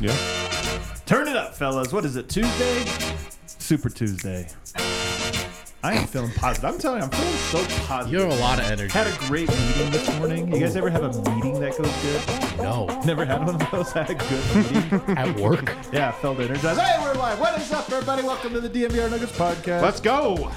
Yeah. Turn it up, fellas. What is it? Tuesday? Super Tuesday. I am feeling positive. I'm telling you, I'm feeling so positive. You have a lot of energy. Had a great meeting this morning. You guys ever have a meeting that goes good? No. Never had one of those. Had a good meeting. At work? yeah, felt energized. Hey, we're live. What is up, everybody? Welcome to the DNVR Nuggets podcast. Let's go.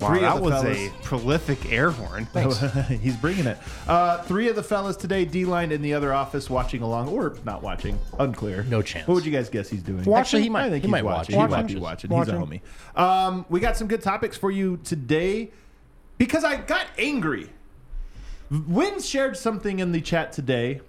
Wow, Three of that the was fellas. a prolific air horn. He's bringing it. Uh, three of the fellas today, D line in the other office, watching along or not watching, unclear. No chance. What would you guys guess he's doing? Actually, he might- I think he he's might watching. watch. He might Watching. be watching. He's a homie. Um, we got some good topics for you today because I got angry. Wind shared something in the chat today.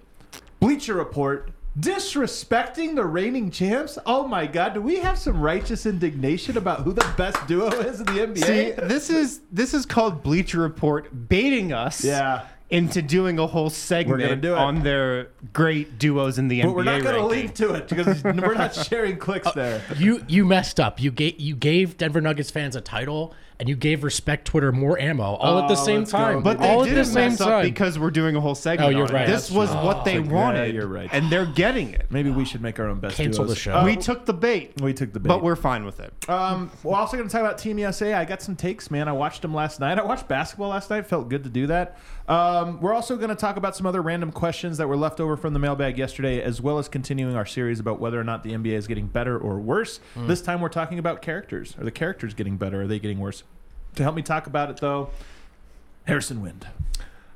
Bleacher Report disrespecting the reigning champs. Oh my God! Do we have some righteous indignation about who the best duo is in the NBA? See, this is this is called Bleacher Report baiting us Yeah. into doing a whole gonna segment do on their great duos in the but NBA. we're not going to ranking. link to it because we're not sharing clicks uh, there. You you messed up. You gave you gave Denver Nuggets fans a title, and you gave Respect Twitter more ammo, all at the Oh, same let's go. time. But they all at didn't the same up time. because we're doing a whole segment. Oh, you're on it. right. This was true. what they Oh, yeah, wanted. you're right. and they're getting it. Maybe we should make our own best Cancel duos. the show. Uh, we took the bait, we took the bait. but we're fine with it. Um, we're also going to talk about Team USA. I got some takes, man. I watched them last night. I watched basketball last night. Felt good to do that. Um, we're also going to talk about some other random questions that were left over from the mailbag yesterday, as well as continuing our series about whether or not the NBA is getting better or worse. This time we're talking about characters. Are the characters getting better? Are they getting worse? To help me talk about it, though, Harrison Wind.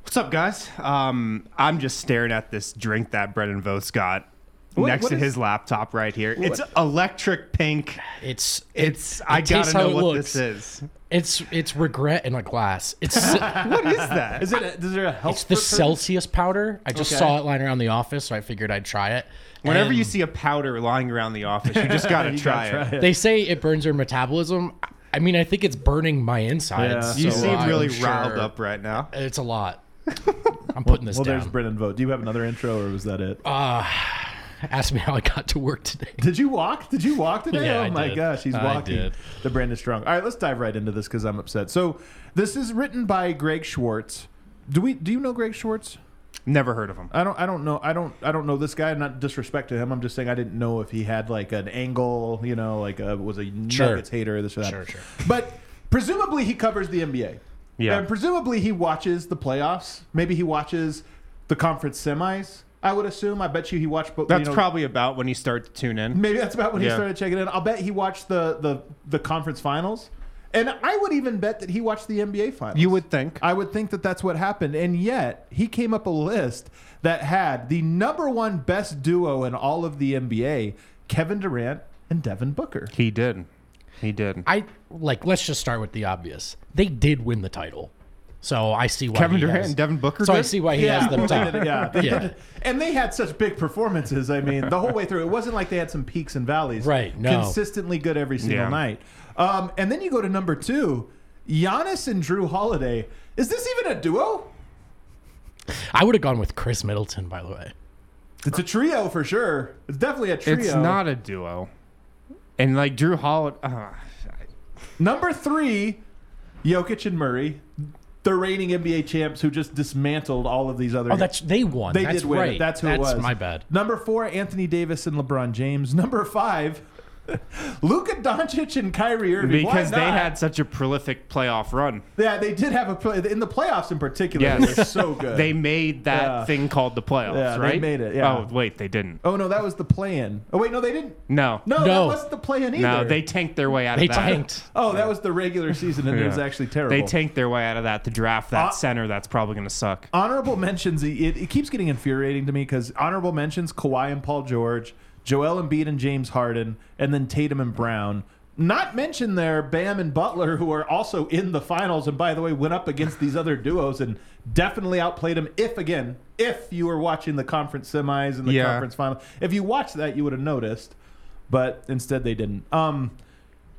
What's up, guys? Um, I'm just staring at this drink that Brendan Vogt got What- next what to is- his laptop right here. It's electric pink. it's It's. it I tastes gotta how know it what looks. this is. It's it's regret in a glass. It's What is that? Is it? A, is there a health? it's the purpose? Celsius powder. I just Okay. saw it lying around the office, so I figured I'd try it. Whenever you see a powder lying around the office, you just gotta You try, gotta it. they say it burns your metabolism. I mean, I think it's burning my insides. Yeah. You so seem I'm really sure riled up right now. It's a lot. I'm putting this Well, down. there's Brendan Vogt. Do you have another intro, or was that it? Uh, ask me how I got to work today. Did you walk? Did you walk today? Yeah, oh I my did. gosh, he's I walking. did. The brand is strong. All right, let's dive right into this because I'm upset. So this is written by Greg Swartz. Do we? Do you know Greg Swartz? Never heard of him. I don't. I don't know. I don't. I don't know this guy. Not disrespect to him. I'm just saying I didn't know if he had like an angle. You know, like a, was a Sure. Nuggets hater. This or that. Sure, sure. But presumably he covers the NBA. Yeah. And presumably he watches the playoffs. Maybe he watches the conference semis. I would assume. I bet you he watched both. That's you know, probably about when he started to tune in. Maybe that's about when he started checking in. I'll bet he watched the the the conference finals, and I would even bet that he watched the NBA finals. You would think. I would think that that's what happened, and yet he came up a list that had the number one best duo in all of the NBA: Kevin Durant and Devin Booker. He did. He did. I like. Let's just start with the obvious. They did win the title, so I see why Kevin he Durant has- and Devin Booker So I see why he has them top. they yeah, Yeah. and they had such big performances. I mean, the whole way through, it wasn't like they had some peaks and valleys. Right, no. consistently good every single Yeah. night. Um, and then you go to number two, Giannis and Jrue Holiday. Is this even a duo? I would have gone with Khris Middleton, by the way. It's a trio for sure. It's definitely a trio. It's not a duo. And like Jrue Holiday. Uh, Number three, Jokic and Murray, the reigning NBA champs who just dismantled all of these other. Oh, that's they won. They that's did win. right. That's who that's it was. my bad. Number four, Anthony Davis and LeBron James. Number five, Luka Doncic and Kyrie Irving. Because they had such a prolific playoff run. Yeah, they did have a play in the playoffs in particular. Yes. They were so good. They made that Yeah. thing called the playoffs, Yeah, they made it, yeah. Oh, wait, they didn't. oh no, that was the play-in. Oh wait, no, they didn't. No. No, that No. wasn't the play-in either. No, they tanked their way out They of that. They tanked. Oh, that was the regular season, and it was actually terrible. They tanked their way out of that to draft that Uh, center that's probably going to suck. honorable mentions. It, it keeps getting infuriating to me because honorable mentions: Kawhi and Paul George, Joel Embiid and James Harden, and then Tatum and Brown. Not mention there Bam and Butler, who are also in the finals, and by the way, went up against these other duos and definitely outplayed them. If again, if you were watching the conference semis and the Yeah. conference final, if you watched that, you would have noticed. But instead, they didn't. Um,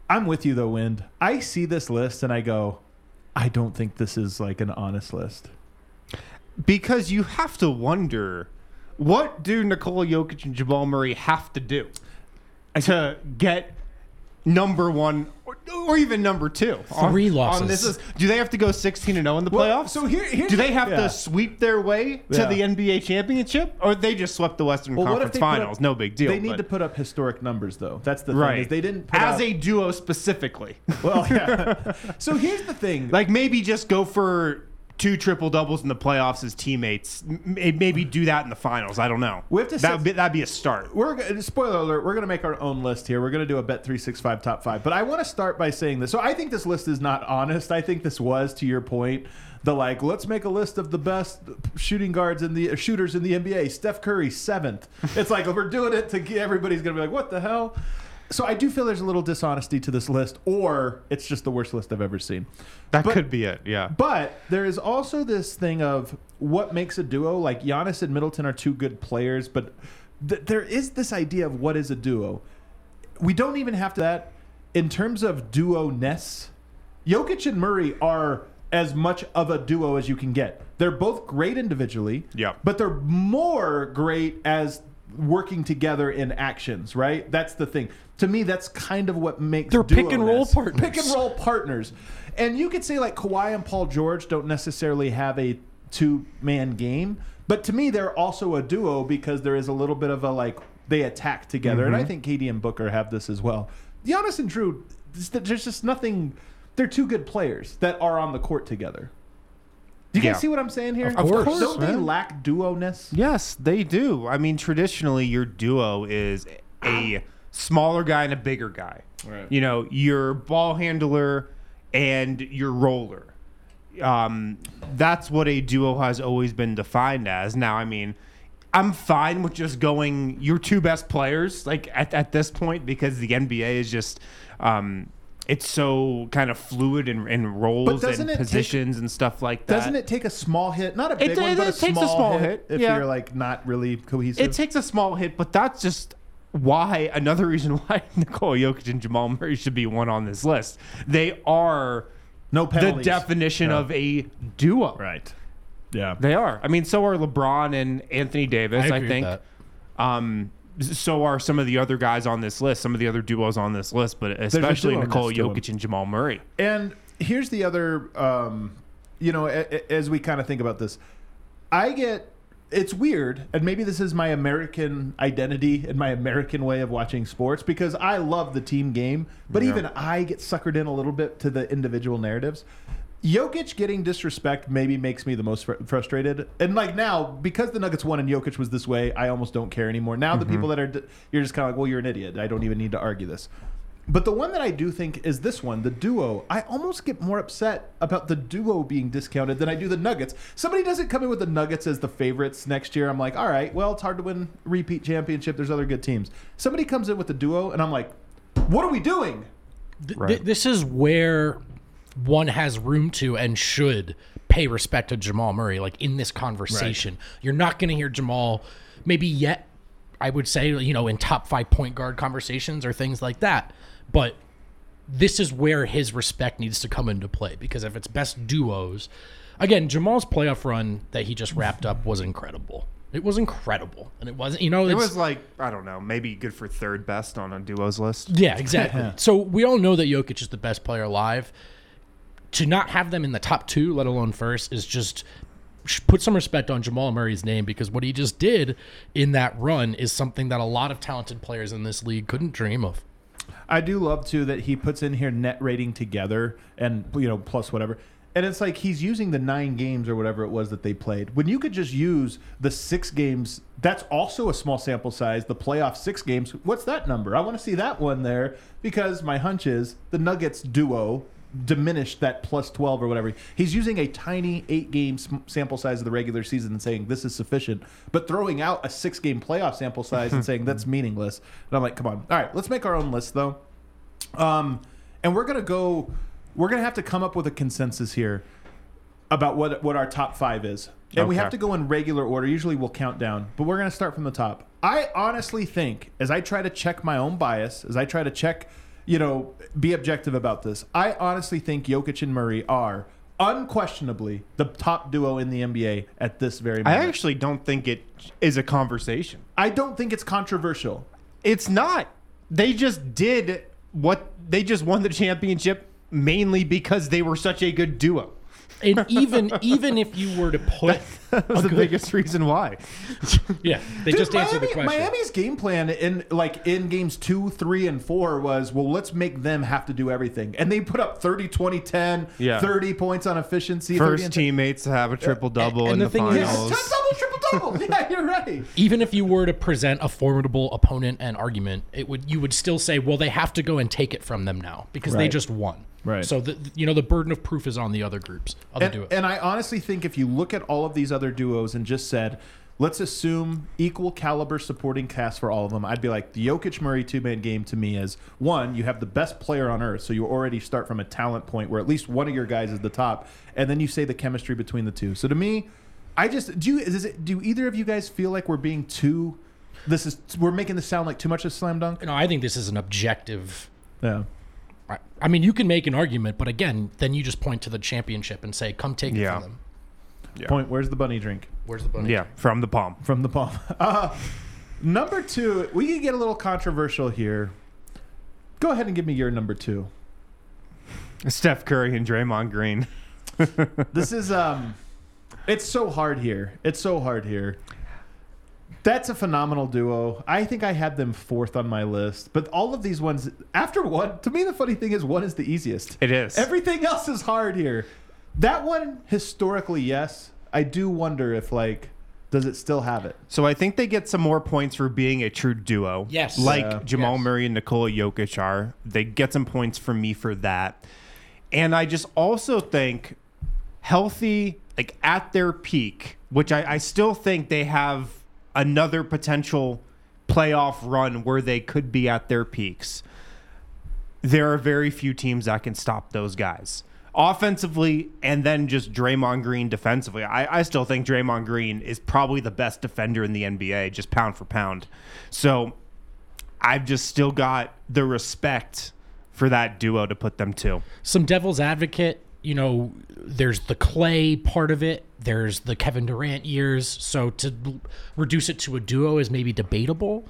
I'm with you though, Wind. I see this list and I go, I don't think this is like an honest list. Because you have to wonder what do Nikola Jokic and Jamal Murray have to do to get number one or, or even number two? on- Three on losses. this list? do they have to go 16 and 0 in the Well, playoffs? so here- here's do they the- have yeah. to sweep their way to Yeah. the NBA championship? Or they just swept the Western Well, Conference Finals? up- no big deal. They need but- to put up historic numbers, though. That's the thing. right. Is they didn't put as out- a duo specifically. well. Yeah. so here's the thing. like maybe just go for two triple doubles in the playoffs as teammates. Maybe do that in the finals. I don't know. We have to that set- would be, that'd be a start. we're spoiler alert. We're going to make our own list here. We're going to do a bet three six five top five. But I want to start by saying this. So I think this list is not honest. I think this was to your point. The like, let's make a list of the best shooting guards in the uh, shooters in the NBA. Steph Curry seventh. It's like we're doing it to get everybody's going to be like, what the hell? So I do feel there's a little dishonesty to this list, or it's just the worst list I've ever seen. That But- could be it. Yeah. But there is also this thing of what makes a duo. Like Giannis and Middleton are two good players, but th- there is this idea of what is a duo. We don't even have to that in terms of duo ness. Jokic and Murray are as much of a duo as you can get. They're both great individually, yeah, but they're more great as working together in actions, right? That's the thing. To me, that's kind of what makes They're pick and roll partners. Pick and roll partners. And you could say like Kawhi and Paul George don't necessarily have a two man game, but to me they're also a duo because there is a little bit of a like they attack together, and I mm-hmm. think KD and Booker have this as well. Giannis and Drew, there's just nothing. They're two good players that are on the court together. Do you guys see what I'm saying here? Of course, Don't they lack duo ness? Yes, they do. I mean, traditionally, your duo is a smaller guy and a bigger guy. Right. You know, your ball handler and your roller. Um, that's what a duo has always been defined as. Now, I mean, I'm fine with just going your two best players like at, at this point because the NBA is just um, it's so kind of fluid in, in roles and it take- positions and stuff like that. Doesn't it take a small hit? Not a big It- one, it- but a it takes small, a small hit, hit, if yeah. you're like not really cohesive. It takes a small hit, but that's just why another reason why Nikola Jokic and Jamal Murray should be one on this list. They are no the definition Yeah. of a duo. right. Yeah. They are. I mean, so are LeBron and Anthony Davis. I I, think. Um, so are some of the other guys on this list. Some of the other duos on this list, but especially Nicole Nikola next to him. Jokic and Jamal Murray. And here's the other, um, you know, as we kind of think about this, I get it's weird, and maybe this is my American identity and my American way of watching sports because I love the team game, but even I get suckered in a little bit to the individual narratives. Jokic getting disrespect maybe makes me the most fr- frustrated. And like now, because the Nuggets won and Jokic was this way, I almost don't care anymore. Now the mm-hmm. people that are, d- you're just kind of like, well, you're an idiot. I don't even need to argue this. But the one that I do think is this one, the duo. I almost get more upset about the duo being discounted than I do the Nuggets. Somebody doesn't come in with the Nuggets as the favorites next year. I'm like, all right, well, it's hard to win repeat championship. There's other good teams. Somebody comes in with the duo, and I'm like, what are we doing? Th- th- this is where one has room to and should pay respect to Jamal Murray. Like in this conversation, you're not going to hear Jamal maybe yet. I would say you know in top five point guard conversations or things like that, but this is where his respect needs to come into play because if it's best duos, again, Jamal's playoff run that he just wrapped up was incredible. It was incredible, and it wasn't. You know, It was like I don't know, maybe good for third best on a duos list. yeah, exactly. so we all know that Jokic is the best player alive. To not have them in the top two, let alone first, is just put some respect on Jamal Murray's name because what he just did in that run is something that a lot of talented players in this league couldn't dream of. I do love too that he puts in here net rating together and you know plus whatever. And it's like he's using the nine games or whatever it was that they played. When you could just use the six games, that's also a small sample size. The playoff six games. What's that number? I want to see that one there because my hunch is the Nuggets duo diminished that plus 12 or whatever. He's using a tiny eight game sample size of the regular season and saying this is sufficient, but throwing out a six game playoff sample size and saying that's meaningless. And I'm like, come on. All right, let's make our own list though. Um, and we're gonna go. We're gonna have to come up with a consensus here about what what our top five is, and we have to go in regular order. Usually we'll count down, but we're gonna start from the top. I honestly think, as I try to check my own bias, as I try to check, you know, be objective about this, I honestly think Jokic and Murray are unquestionably the top duo in the NBA at this very moment. I actually don't think it is a conversation. I don't think it's controversial. It's not. They just did what they just won the championship mainly because they were such a good duo. And even even if you were to put, That's the biggest reason why. yeah, they Dude, just answered the question. Miami's game plan in like in games two, three, and four was well, let's make them have to do everything. And they put up 30, 20, 10, Yeah. 30 points on efficiency. First teammates to have a triple double and in the the, thing is- finals. Yes, double, triple double. yeah, you're right. even if you were to present a formidable opponent and argument, it would you would still say, well, they have to go and take it from them now because they just won. Right. So the, you know the burden of proof is on the other groups, other And, duos. and I honestly think if you look at all of these other duos and just said, let's assume equal caliber supporting cast for all of them, I'd be like, the Jokic Murray two man game to me is one, you have the best player on earth, so you already start from a talent point where at least one of your guys is the top, and then you say the chemistry between the two. So to me, I just do. You, is it, do either of you guys feel like we're being too? This is we're making this sound like too much of a slam dunk. no, I think this is an objective. Yeah. I- I mean, you can make an argument, but again, then you just point to the championship and say, "Come take it Yeah. from them." Point. Where's the bunny drink? Where's the bunny? Yeah, from the palm. from the palm. Uh, number two, we can get a little controversial here. Go ahead and give me your number two. Steph Curry and Draymond Green. This is um, it's so hard here. It's so hard here. That's a phenomenal duo. I think I had them fourth on my list, but all of these ones after one, to me the funny thing is one is the easiest. It is. Everything else is hard here. That one historically, yes. I do wonder if like does it still have it? So I think they get some more points for being a true duo. Yes. Like Yeah. Jamal Yes. Murray and Nikola Jokic are. They get some points from me for that. And I just also think healthy, like at their peak, which I, I still think they have another potential playoff run where they could be at their peaks. There are very few teams that can stop those guys. Offensively, and then just Draymond Green defensively. I, I still think Draymond Green is probably the best defender in the NBA, just pound for pound. So I've just still got the respect for that duo to put them to. some devil's advocate you know there's the clay part of it there's the kevin durant years so to l- reduce it to a duo is maybe debatable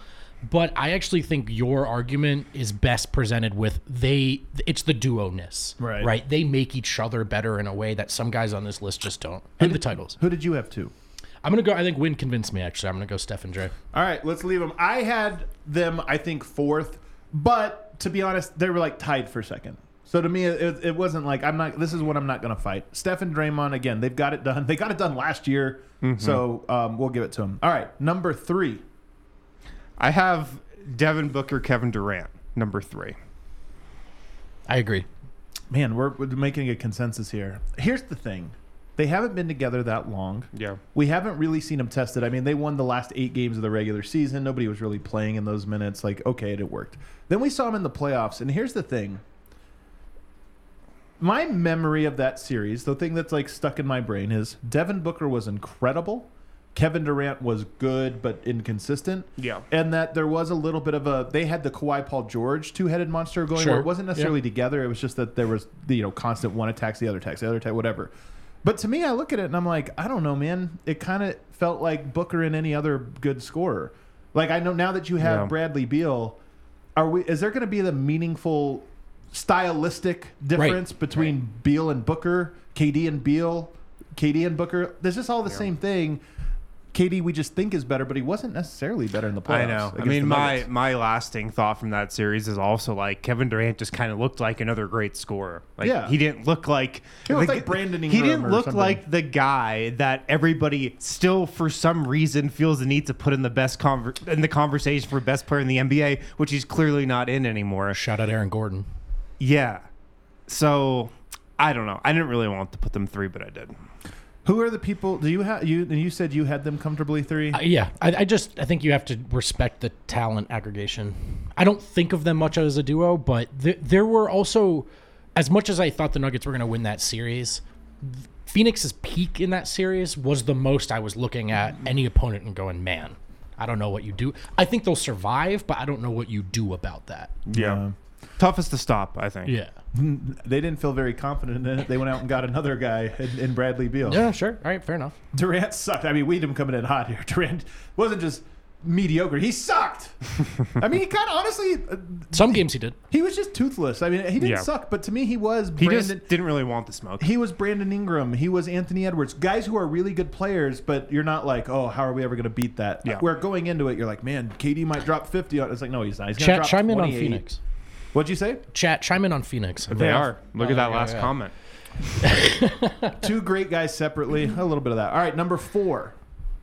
but i actually think your argument is best presented with they it's the duo-ness Right. right they make each other better in a way that some guys on this list just don't and the titles Who did you have two? i'm gonna go i think Wind convinced me actually i'm gonna go steph and Dre. All right, let's leave them. I had them, I think, fourth, but to be honest, they were like tied for second. So to me, it, it wasn't like I'm not. This is what I'm not going to fight. Steph and Draymond again. They've got it done. They got it done last year, so um, we'll give it to them. All right, number three. I have Devin Booker, Kevin Durant, number three. i agree Man, we're, we're making a consensus here. Here's the thing: they haven't been together that long. Yeah. We haven't really seen them tested. I mean, they won the last eight games of the regular season. Nobody was really playing in those minutes. Like, okay, it worked. Then we saw them in the playoffs. And here's the thing my memory of that series, the thing that's like stuck in my brain is Devin Booker was incredible. Kevin Durant was good but inconsistent. Yeah. And that there was a little bit of a they had the Kawhi Paul George two headed monster going Sure. where it wasn't necessarily together. It was just that there was the you know constant one attacks the other attacks, the other attack, whatever. But to me, I look at it and I'm like, I don't know, man. It kind of felt like Booker and any other good scorer. Like I know now that you have Yeah. Bradley Beal, are we? Is there going to be the meaningful stylistic difference between Beal and Booker, KD and Beal, KD and Booker? There's just all the same thing. KD we just think is better, but he wasn't necessarily better in the playoffs. I know. I mean, my my lasting thought from that series is also like Kevin Durant just kind of looked like another great scorer. Like Yeah. he didn't look like He looked like Brandon He didn't or look something. like the guy that everybody still for some reason feels the need to put in the best conver- in the conversation for best player in the NBA, which he's clearly not in anymore. Shout out Aaron Gordon. Yeah. So I don't know. I didn't really want to put them three, but I did. Who are the people? Do you have you? You said you had them comfortably three. Uh, yeah, I, I just I think you have to respect the talent aggregation. I don't think of them much as a duo, but th- there were also, as much as I thought the Nuggets were going to win that series, Phoenix's peak in that series was the most I was looking at any opponent and going, man, I don't know what you do. I think they'll survive, but I don't know what you do about that. Yeah. Toughest to stop, I think. Yeah. they didn't feel very confident in it. They went out and got another guy in, in Bradley Beal. Yeah, sure. All right, fair enough. Durant sucked. I mean, we had him coming in hot here. Durant wasn't just mediocre. He sucked. I mean, he kind of honestly, uh, Some games he did. he was just toothless. I mean, he didn't Yeah. suck, but to me, he was He Brandon. just didn't really want the smoke. he was Brandon Ingram. He was Anthony Edwards. Guys who are really good players, but you're not like, oh, how are we ever going to beat that? Yeah. Where going into it, you're like, man, KD might drop 50. on It's like, no, he's not. He's going to Chat, drop chime in on 28. Phoenix. What'd you say? Chat, chime in on Phoenix. They Yeah. are. Look Oh, at that yeah, last yeah. comment. Two great guys separately. A little bit of that. All right, number four.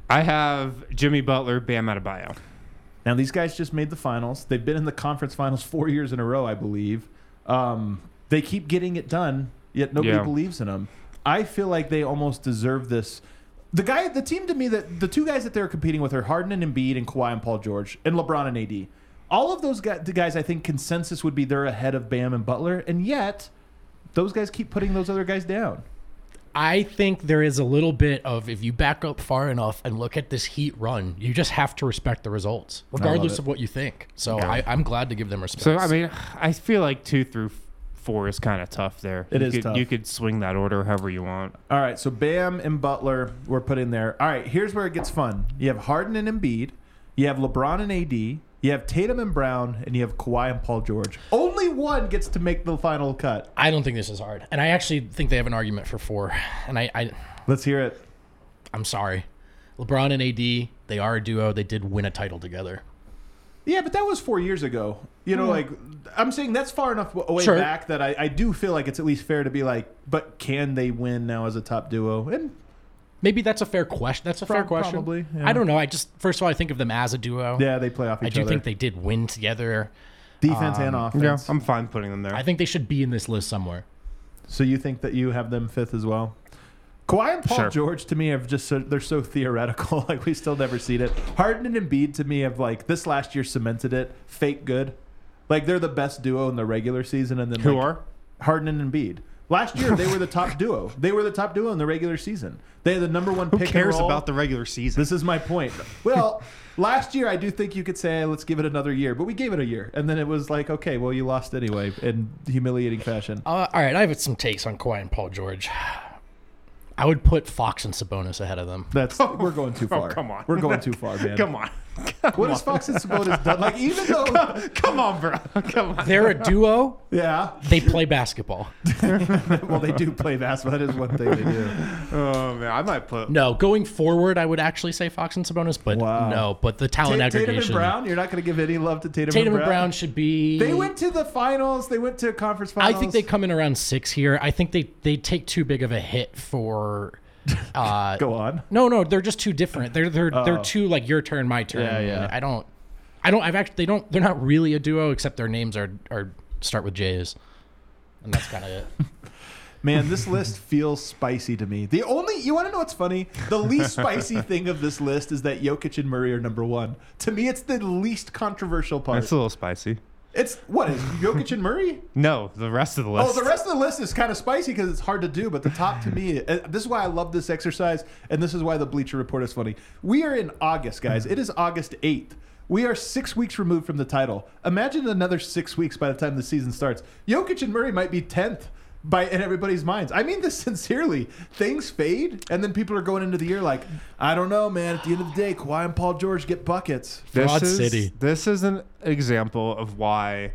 I have Jimmy Butler, Bam Adebayo. Now these guys just made the finals. They've been in the conference finals four years in a row, I believe. Um, they keep getting it done, yet nobody Yeah. believes in them. I feel like they almost deserve this. The guy, the team to me that the two guys that they're competing with are Harden and Embiid and Kawhi and Paul George and LeBron and AD. All of those guys, I think consensus would be they're ahead of Bam and Butler, and yet those guys keep putting those other guys down. I think there is a little bit of if you back up far enough and look at this Heat run, you just have to respect the results, regardless of what you think. So I, I'm glad to give them respect. So I mean, I feel like two through four is kind of tough there. It you is could, tough. You could swing that order however you want. All right, so Bam and Butler were put in there. All right, here's where it gets fun. You have Harden and Embiid, you have LeBron and AD, you have Tatum and Brown, and you have Kawhi and Paul George. Only one gets to make the final cut. I don't think this is hard, and I actually think they have an argument for four. And I, I Let's hear it. I'm sorry, LeBron and AD, they are a duo. They did win a title together. Yeah, but that was four years ago. You know, hmm. like I'm saying that's far enough away Sure. back that I, I do feel like it's at least fair to be like, but can they win now as a top duo? And Maybe that's a fair question. That's a fair Prob- question. probably, yeah. I don't know. I just first of all, I think of them as a duo. yeah, they play off each other. I do other. think they did win together. defense and um, offense. I'm fine putting them there. I think they should be in this list somewhere. So you think that you have them fifth as well? Kawhi and Paul Sure. George to me have just so, they're so theoretical. like we still never seen it. Harden and Embiid to me have like this last year cemented it. Fake good. Like they're the best duo in the regular season, and then Who like, are? Harden and Embiid. Last year they were the top duo. They were the top duo in the regular season. They had the number one Who pick. cares and roll. about the regular season? This is my point. Well, last year I do think you could say let's give it another year, but we gave it a year, and then it was like okay, well you lost anyway in humiliating fashion. Uh, all right, I have some takes on Kawhi and Paul George. I would put Fox and Sabonis ahead of them. That's we're going too far. Oh, come on. we're going too far, man. Come on. What has Fox and Sabonis done? Like even though, Come on, bro. Come on. They're a duo. yeah, They play basketball. well they do play basketball. That is one thing they do. Oh man, I might put. No, going forward, I would actually say Fox and Sabonis, but Wow. no. But the talent Ta- Tatum and aggregation. Brown. You're not going to give any love to Tatum, Tatum and and Brown. Brown should be. They went to the finals. They went to conference finals. I think they come in around six here. I think they they take too big of a hit for. Uh, go on. No, no, they're just too different. They're they're Oh. they're too like your turn, my turn. Yeah, yeah. I don't, I don't. I've actually they don't. They're not really a duo except their names are are start with J's, and that's kind of it. Man, this list feels spicy to me. The only you want to know what's funny? The least spicy thing of this list is that Jokic and Murray are number one. To me, it's the least controversial part. It's a little spicy. It's what is Jokic and Murray? No, the rest of the list. Oh, the rest of the list is kind of spicy because it's hard to do. But the top to me, this is why I love this exercise, and this is why the Bleacher Report is funny. We are in August, guys. Mm-hmm. It is August eighth. We are six weeks removed from the title. Imagine another six weeks by the time the season starts. Jokic and Murray might be tenth by in everybody's minds. I mean this sincerely. Things fade, and then people are going into the year like, I don't know, man. At the end of the day, Kawhi and Paul George get buckets. This Fraud is, City. This is an example of why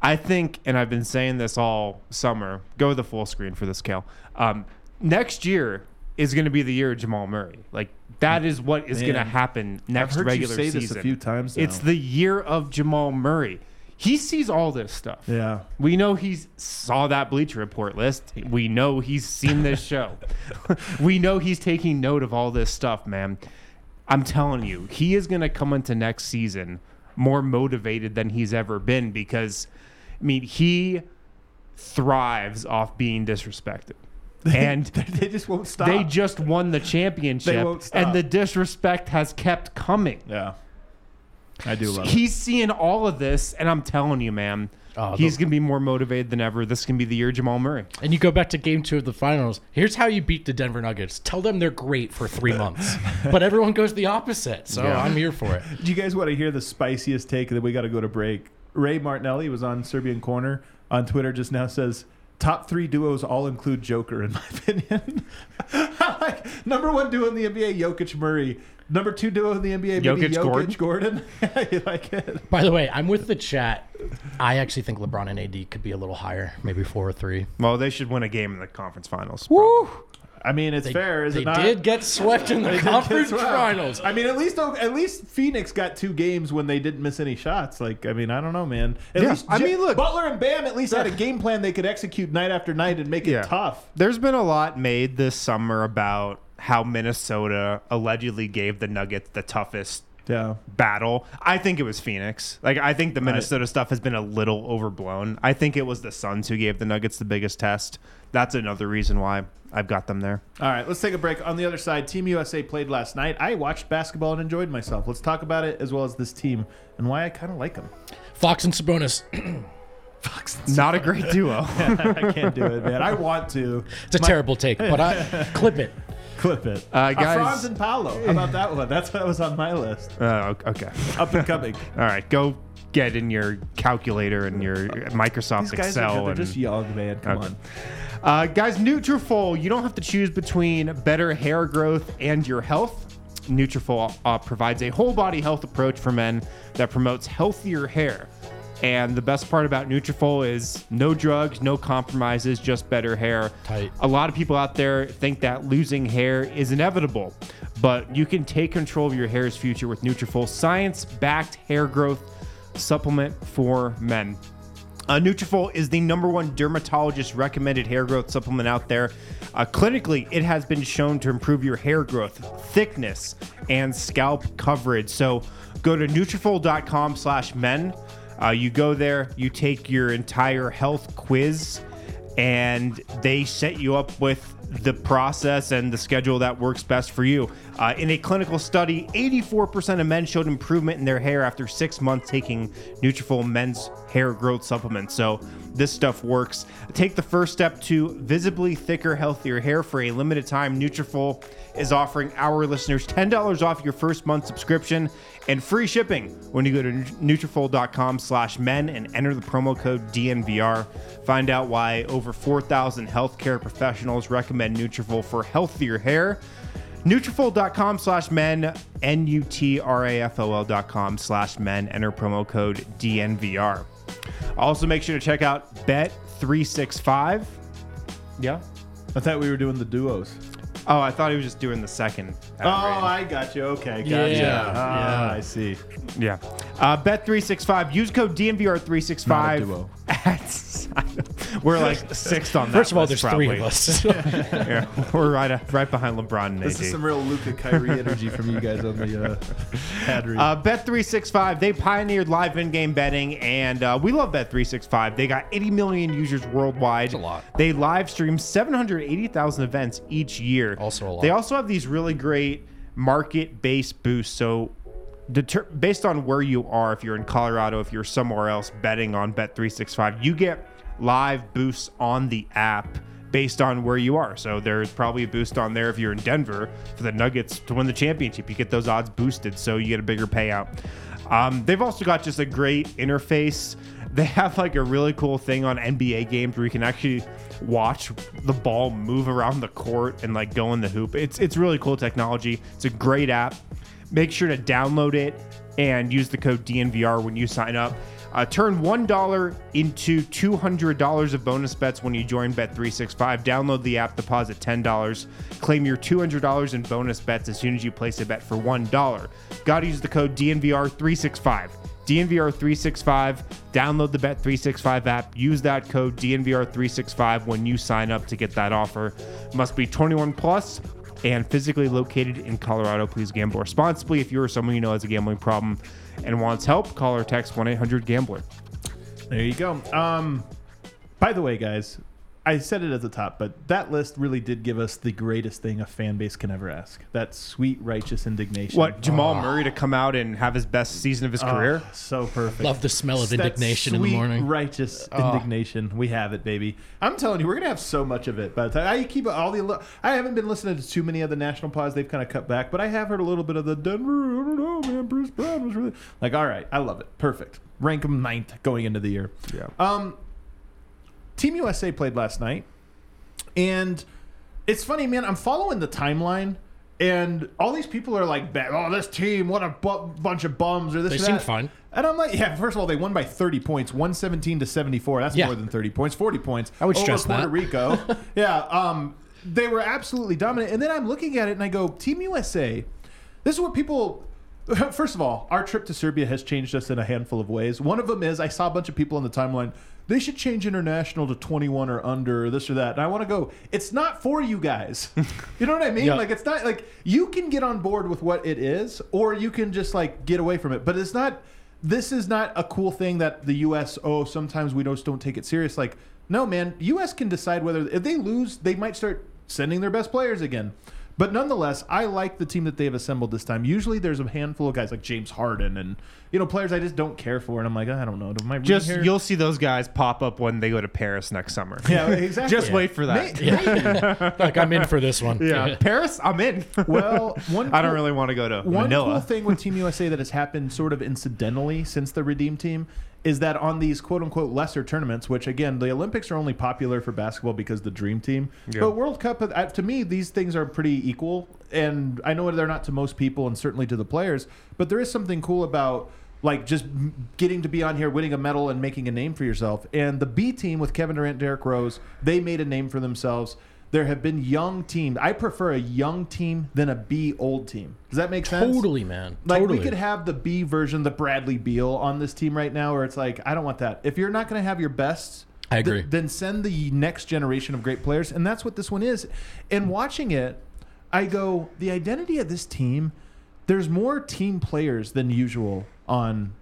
I think, and I've been saying this all summer. Go to the full screen for this, Cal. Um, next year, is going to be the year of Jamal Murray. Like that is what is going to happen next heard you regular say this a season. few times It's the year of Jamal Murray. He sees all this stuff. Yeah. We know he saw that Bleacher Report list. We know he's seen this show. we know he's taking note of all this stuff, man. I'm telling you, he is going to come into next season more motivated than he's ever been because, I mean, he thrives off being disrespected. And they just won't stop. they just won the championship, won't stop. and the disrespect has kept coming. yeah. I do love it. He's seeing all of this, and I'm telling you, man, Oh, he's the- gonna be more motivated than ever. This can be the year Jamal Murray. And you go back to game two of the finals. Here's how you beat the Denver Nuggets. Tell them they're great for three months. but everyone goes the opposite. So Yeah. I'm here for it. Do you guys want to hear the spiciest take that we got to go to break? Ray Martinelli was on Serbian Corner on Twitter just now says top three duos all include Joker in my opinion. like number one duo in the NBA, Jokic Murray. Number two duo in the NBA, maybe Jokic, Jokic Gordon? Gordon. you like it? By the way, I'm with the chat. I actually think LeBron and AD could be a little higher, maybe four or three. Well, they should win a game in the conference finals. I mean, it's fair, is they it not? did get swept in the They did conference finals. I mean, at least at least Phoenix got two games when they didn't miss any shots. Like, I mean, I don't know, man. At Yeah, least I J- mean, look- Butler and Bam at least had a game plan they could execute night after night and make it Yeah. tough. There's been a lot made this summer about how Minnesota allegedly gave the Nuggets the toughest Yeah. battle. I think it was Phoenix. Like I think the Minnesota stuff has been a little overblown. I think it was the Suns who gave the Nuggets the biggest test. That's another reason why I've got them there. All right, let's take a break. On the other side, Team USA played last night. I watched basketball and enjoyed myself. Let's talk about it as well as this team and why I kind of like them. Fox and Sabonis. Fox not a great duo. I can't do it, man. I want to. It's a terrible take, but I clip it. Clip it. Uh, guys- Franz and Paolo. How about that one? That's what was on my list. Uh, okay. Up and coming. All right. Go get in your calculator and your Microsoft These guys Excel. are they're and, just young, man. Come Okay. on. Uh, guys, Nutrafol, you don't have to choose between better hair growth and your health. Nutrafol uh, provides a whole body health approach for men that promotes healthier hair. And the best part about Nutrafol is no drugs, no compromises, just better hair. Tight. A lot of people out there think that losing hair is inevitable, but you can take control of your hair's future with Nutrafol, science-backed hair growth supplement for men. Uh, Nutrafol is the number one dermatologist recommended hair growth supplement out there. Uh, clinically, it has been shown to improve your hair growth, thickness, and scalp coverage. So go to Nutrafol.com slash men. Uh, you go there, you take your entire health quiz, and they set you up with the process and the schedule that works best for you. Uh, in a clinical study, 84% of men showed improvement in their hair after six months taking Nutrafol men's hair growth supplements. So this stuff works. Take the first step to visibly thicker, healthier hair for a limited time. Nutrafol is offering our listeners $10 off your first month subscription and free shipping when you go to Nutrafol.com slash men and enter the promo code DNVR. Find out why over 4,000 healthcare professionals recommend Nutrafol for healthier hair. Nutrafol.com slash men, N-U-T-R-A-F-O-L dot com slash men, enter promo code DNVR. Also, make sure to check out Bet365. Yeah? I thought we were doing the duos. Oh, I thought he was just doing the second. Oh, I got you. Okay, Yeah, gotcha. yeah. Ah, I see. Yeah. Uh, Bet365. Use code DNVR365. Not a duo. At, we're like sixth on that. First of all, list, there's three of us. Yeah, we're right, right behind LeBron and This AD. is some real Luka Kyrie energy from you guys on the uh, ad read. Uh, Bet365, they pioneered live in-game betting, and uh, we love Bet365. They got 80 million users worldwide. That's a lot. They live stream 780,000 events each year. Also a lot. They also have these really great market-based boosts. So, deter- based on where you are, if you're in Colorado, if you're somewhere else betting on Bet365, you get live boosts on the app based on where you are. So there's probably a boost on there if you're in Denver for the Nuggets to win the championship. You get those odds boosted, so you get a bigger payout. Um, they've also got just a great interface. They have like a really cool thing on NBA games where you can actually watch the ball move around the court and like go in the hoop. It's it's really cool technology. It's a great app. Make sure to download it and use the code DNVR when you sign up. Uh, turn $1 into $200 of bonus bets when you join Bet365. Download the app, deposit $10. Claim your $200 in bonus bets as soon as you place a bet for $1. Gotta use the code DNVR365. DNVR365. Download the Bet365 app. Use that code DNVR365 when you sign up to get that offer. Must be 21 plus and physically located in Colorado. Please gamble responsibly. If you or someone you know has a gambling problem and wants help, call or text 1 800 Gambler. There you go. Um, by the way, guys, I said it at the top, but that list really did give us the greatest thing a fan base can ever ask. That sweet, righteous indignation. What, Jamal ah. Murray to come out and have his best season of his Oh, career? so perfect. Love the smell of That indignation in the morning. Righteous Oh. indignation. We have it, baby. I'm telling you, we're gonna have so much of it. But I keep all the. I haven't been listening to too many of the national pods. They've kind of cut back, but I have heard a little bit of the Denver. I don't know, man. Bruce Brown was really like, all right, I love it. Perfect. Rank them ninth going into the year. Yeah. Um, Team USA played last night, and it's funny, man. I'm following the timeline, and all these people are like, "Oh, this team, what a bu- bunch of bums!" Or this. They or seem that. fine. And I'm like, yeah. First of all, they won by 30 points, 117 to 74. That's Yeah. more than 30 points. 40 points. I would over stress Puerto that. Rico. yeah. Um, they were absolutely dominant. And then I'm looking at it and I go, Team USA. This is what people. First of all, our trip to Serbia has changed us in a handful of ways. One of them is I saw a bunch of people on the timeline. They should change international to 21 or under, or this or that. And I want to go. It's not for you guys. you know what I mean? Yeah. Like it's not like you can get on board with what it is, or you can just like get away from it. But it's not. This is not a cool thing that the U.S. Oh, sometimes we just don't take it serious. Like no, man. U.S. can decide whether if they lose, they might start sending their best players again. But nonetheless, I like the team that they've assembled this time. Usually, there's a handful of guys like James Harden and you know players I just don't care for, and I'm like, I don't know. Am I Just here? you'll see those guys pop up when they go to Paris next summer. yeah, exactly. Just wait for that. May- maybe. like I'm in for this one. Yeah, Paris, I'm in. Well, one I don't really want to go to One Manila. cool thing with Team USA that has happened sort of incidentally since the Redeem Team is that on these quote unquote lesser tournaments, which again, the Olympics are only popular for basketball because the Dream Team, but World Cup, uh, to me, these things are pretty equal. And I know they're not to most people and certainly to the players, but there is something cool about like just getting to be on here, winning a medal, and making a name for yourself. And the B team with Kevin Durant, Derrick Rose, they made a name for themselves. There have been young teams. I prefer a young team than a B old team. Does that make sense? Totally, man. Like totally. we could have the B version, the Bradley Beal on this team right now, where it's like, I don't want that. If you're not going to have your best, I th- agree. then send the next generation of great players, and that's what this one is. And watching it, I go, the identity of this team. There's more team players than usual on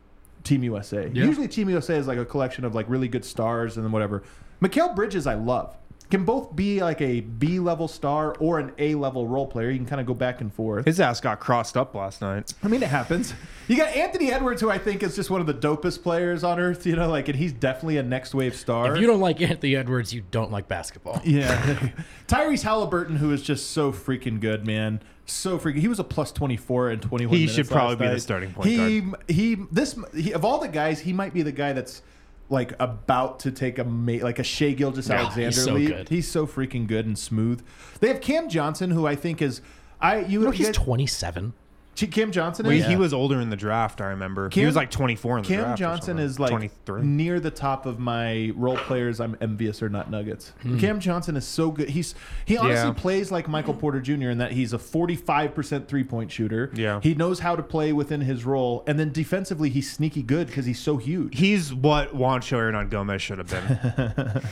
Team USA. Yeah. Usually, Team USA is like a collection of like really good stars and then whatever. Mikal Bridges, I love. Can both be like a B level star or an A level role player. You can kind of go back and forth. His ass got crossed up last night. I mean, it happens. You got Anthony Edwards, who I think is just one of the dopest players on earth. You know, like, and he's definitely a next wave star. If you don't like Anthony Edwards, you don't like basketball. yeah, Tyrese Halliburton, who is just so freaking good, man. So freaking. He was a plus twenty four and twenty one. He should probably be the starting point he, He this he, of all the guys, he might be the guy that's like about to take a ma- like a Shai Gilgeous Yeah, Alexander he's so lead. good. He's so freaking good and smooth. They have Cam Johnson, who I think is I you You know, he's guys- 27. Cam Johnson. Wait, is? he was older in the draft. I remember. Cam- he was like 24 in the Cam draft. or Johnson something. is like 23. near the top of my role players. I'm envious or not Nuggets. Hmm. Cam Johnson is so good. He's he honestly Yeah. plays like Michael Porter Jr. in that he's a 45 percent three point shooter. Yeah. he knows how to play within his role, and then defensively he's sneaky good because he's so huge. He's what Juancho Hernangomez should have been.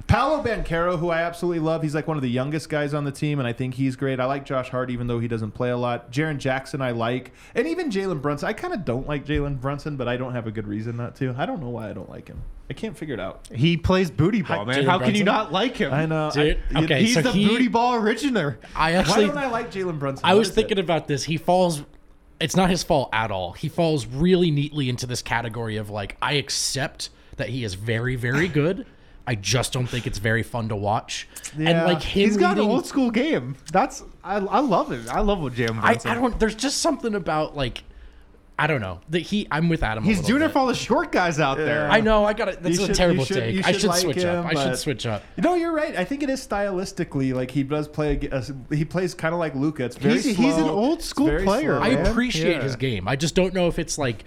Paolo Banchero, who I absolutely love, he's like one of the youngest guys on the team, and I think he's great. I like Josh Hart, even though he doesn't play a lot. Jaren Jackson, I like, and even Jalen Brunson. I kind of don't like Jalen Brunson, but I don't have a good reason not to. I don't know why I don't like him. I can't figure it out. he plays booty ball, man. Jalen How can you not like him? I know. Dude, I, okay, He's so the he- booty ball originator. I Why actually, don't I like Jalen Brunson? I What was is thinking it? about this. He falls. It's not his fault at all. He falls really neatly into this category of like I accept that he is very, very good. I just don't think it's very fun to watch. And Yeah. like him, He's got an old school game. That's I, I love it. I love what Jalen I, I don't. There's just something about like I don't know that he. I'm with Adam. He's little doing it for all the short guys out there. I know. I got it. That's You a should- terrible should- take. you I should should like switch him, up. I should switch up. No, you're right. I think it is stylistically like he does play. ag- uh, He plays kind of like Luka. It's very He's- he's an old school player, slow. I appreciate Yeah. his game. I just don't know if it's like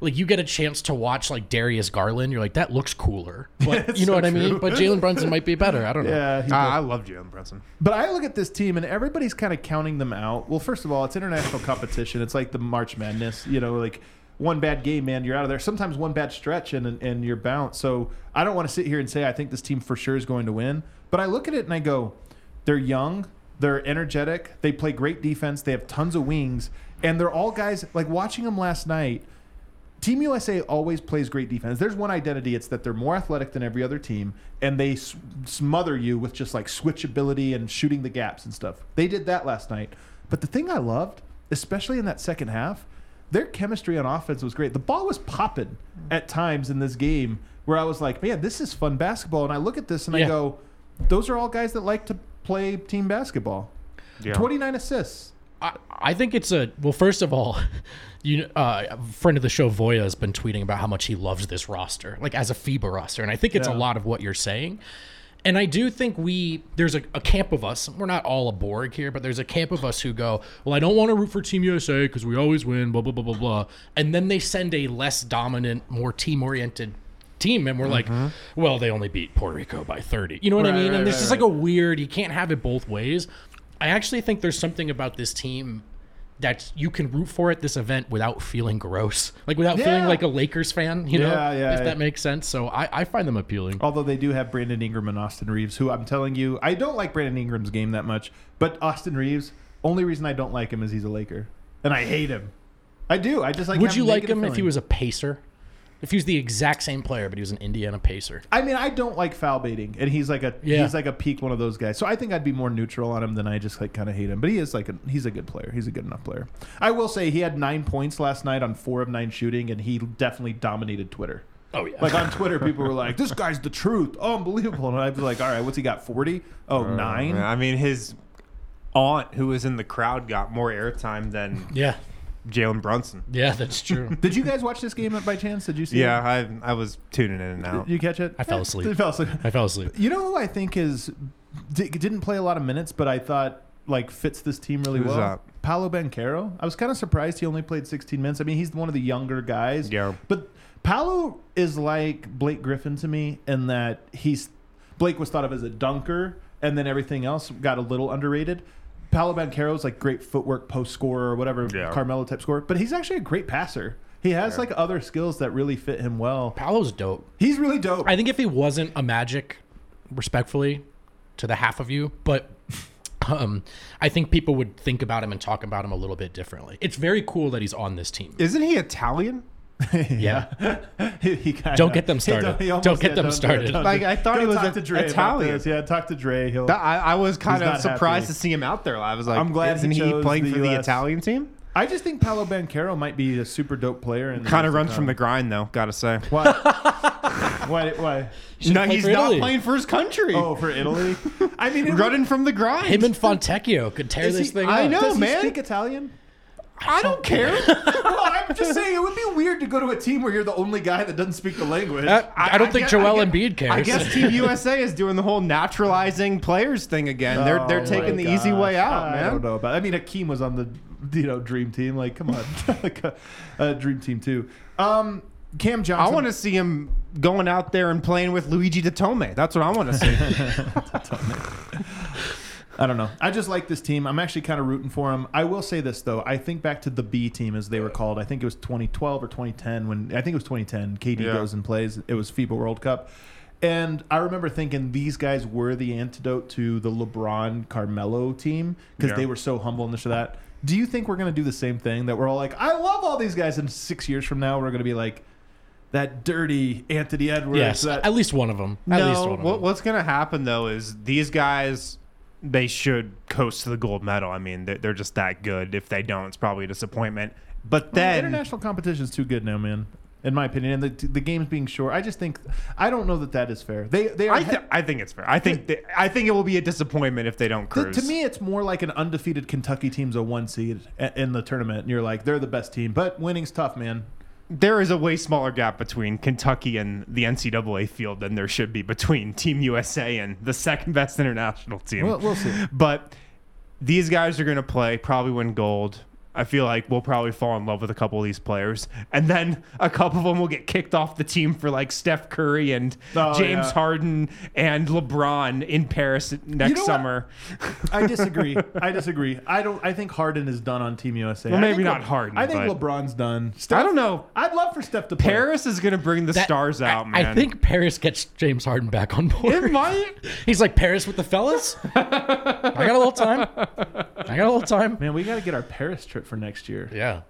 like you get a chance to watch like Darius Garland, you're like that looks cooler. But you know what I mean? But Jalen Brunson might be better. I don't know. Yeah, he ah, I, I love Jalen Brunson. But I look at this team and everybody's kind of counting them out. Well, first of all, it's international competition. It's like the March Madness. You know, like one bad game, man, you're out of there. Sometimes one bad stretch and and you're bounced. So I don't want to sit here and say I think this team for sure is going to win. But I look at it and I go, they're young, they're energetic, they play great defense, they have tons of wings, and they're all guys like watching them last night. Team USA always plays great defense. There's one identity. It's that they're more athletic than every other team, and they s- smother you with just like switchability and shooting the gaps and stuff. They did that last night. But the thing I loved, especially in that second half, their chemistry on offense was great. The ball was popping at times in this game where I was like, man, this is fun basketball. And I look at this and I go, those are all guys that like to play team basketball. Yeah. 29 assists. I, I think it's a well. First of all, you uh, a friend of the show Voya has been tweeting about how much he loves this roster, like as a FIBA roster, and I think it's a lot of what you're saying. And I do think we there's a, a camp of us. We're not all a Borg here, but there's a camp of us who go, well, I don't want to root for Team USA because we always win, blah blah blah blah blah. And then they send a less dominant, more team oriented team, and we're like, well, they only beat Puerto Rico by 30. You know what I mean? right, and there's right, just right. like a weird. You can't have it both ways. I actually think there's something about this team that you can root for at this event without feeling gross, like without feeling like a Lakers fan. You know, Yeah, yeah, if yeah. that makes sense. So I, I find them appealing. Although they do have Brandon Ingram and Austin Reaves, who I'm telling you, I don't like Brandon Ingram's game that much. But Austin Reaves, only reason I don't like him is he's a Laker, and I hate him. I do. I just like. Would you like him if he was a pacer? If he was the exact same player, but he was an Indiana Pacer. I mean, I don't like foul baiting, and he's like a Yeah. he's like a peak one of those guys. So I think I'd be more neutral on him than I just like kind of hate him. But he is like a he's a good player. He's a good enough player. I will say he had nine points last night on four of nine shooting, and he definitely dominated Twitter. Oh yeah. Like on Twitter, people were like, "This guy's the truth, unbelievable," and I was like, "All right, what's he got? Forty? Oh, uh, nine? I mean, his aunt, who was in the crowd, got more airtime than yeah. Jalen Brunson. Yeah, that's true. Did you guys watch this game by chance? Did you see? Yeah, it? I I was tuning in and out. Did you catch it? I fell asleep. You fell asleep. I fell asleep. You know who I think is di- didn't play a lot of minutes, but I thought like fits this team really Who's well. that? Paolo Banchero. I was kind of surprised he only played 16 minutes. I mean, he's one of the younger guys. Yeah. But Paolo is like Blake Griffin to me in that he's Blake was thought of as a dunker, and then everything else got a little underrated. Paolo Banchero's like great footwork, post scorer, or whatever Yeah. Carmelo type scorer, but he's actually a great passer. He has like other skills that really fit him well. Paolo's dope. He's really dope. I think if he wasn't a Magic, respectfully to the half of you, but um, I think people would think about him and talk about him a little bit differently. It's very cool that he's on this team. Isn't he Italian? Yeah. He- he kinda- Don't get them he started. he almost- Don't get yeah, them do it, started. Like. I thought Go he was talk a- to Dre Italian. Yeah, talk to Dre. He'll. I, I was kind of surprised happy. to see him out there. I was like, I'm glad isn't he, chose playing the for the Italian team? I just think Paolo Banchero might be a super dope player. And Kind of runs from the grind, though. Gotta say. Why? why? Why? No, he's not Italy. playing for his country. Oh, for Italy. I mean, running from the grind. Him and Fontecchio could tear is this he- thing I up. know. Does he man. speak Italian? I don't care. well, I'm just saying it would be weird to go to a team where you're the only guy that doesn't speak the language. Uh, I, don't think guess- Joel I guess- Embiid cares. I guess Team USA is doing the whole naturalizing players thing again. They're Oh they're taking the easy way out, man. I don't know about. I mean, Akeem was on the you know dream team. Like, come on, like a, a dream team too. Um, Cam Johnson. I want to see him going out there and playing with Luigi Datome. That's what I want to see. I don't know. I just like this team. I'm actually kind of rooting for them. I will say this though. I think back to the B team as they were called. I think it was 2012 or 2010 when I think it was 2010. KD Yeah. goes and plays. It was FIBA World Cup. And I remember thinking these guys were the antidote to the LeBron Carmelo team because Yeah. they were so humble and this or that. Do you think we're going to do the same thing? That we're all like, I love all these guys, and six years from now we're going to be like that dirty Anthony Edwards. yes, that, at least one of them. At least no, one of what, them. what's going to happen though is these guys they should coast to the gold medal. I mean, they're, they're just that good. If they don't, it's probably a disappointment. But Well, then international competition is too good now, man. In my opinion, and the the games being short, I just think I don't know that that is fair. They they are. I, th- I think it's fair. I think th- I think it will be a disappointment if they don't cruise. to me, it's more like an undefeated Kentucky team's a one seed in the tournament, and you're like, they're the best team, but winning's tough, man. There is a way smaller gap between Kentucky and the NCAA field than there should be between Team USA and the second best international team. We'll, we'll see. But these guys are going to play, probably win gold. I feel like we'll probably fall in love with a couple of these players, and then a couple of them will get kicked off the team for like Steph Curry and Oh, James yeah. Harden and LeBron in Paris next know summer. I disagree. I disagree. I don't. I think Harden is done on Team USA. Well, maybe not Le- Harden, I think but- LeBron's done. Steph, I don't know. I'd love for Steph to play. Paris is gonna bring the That- stars I- out, man. I think Paris gets James Harden back on board. it might. He's like Paris with the fellas. I got a little time. I got a little time. Man, we got to get our Paris trip for next year. Yeah.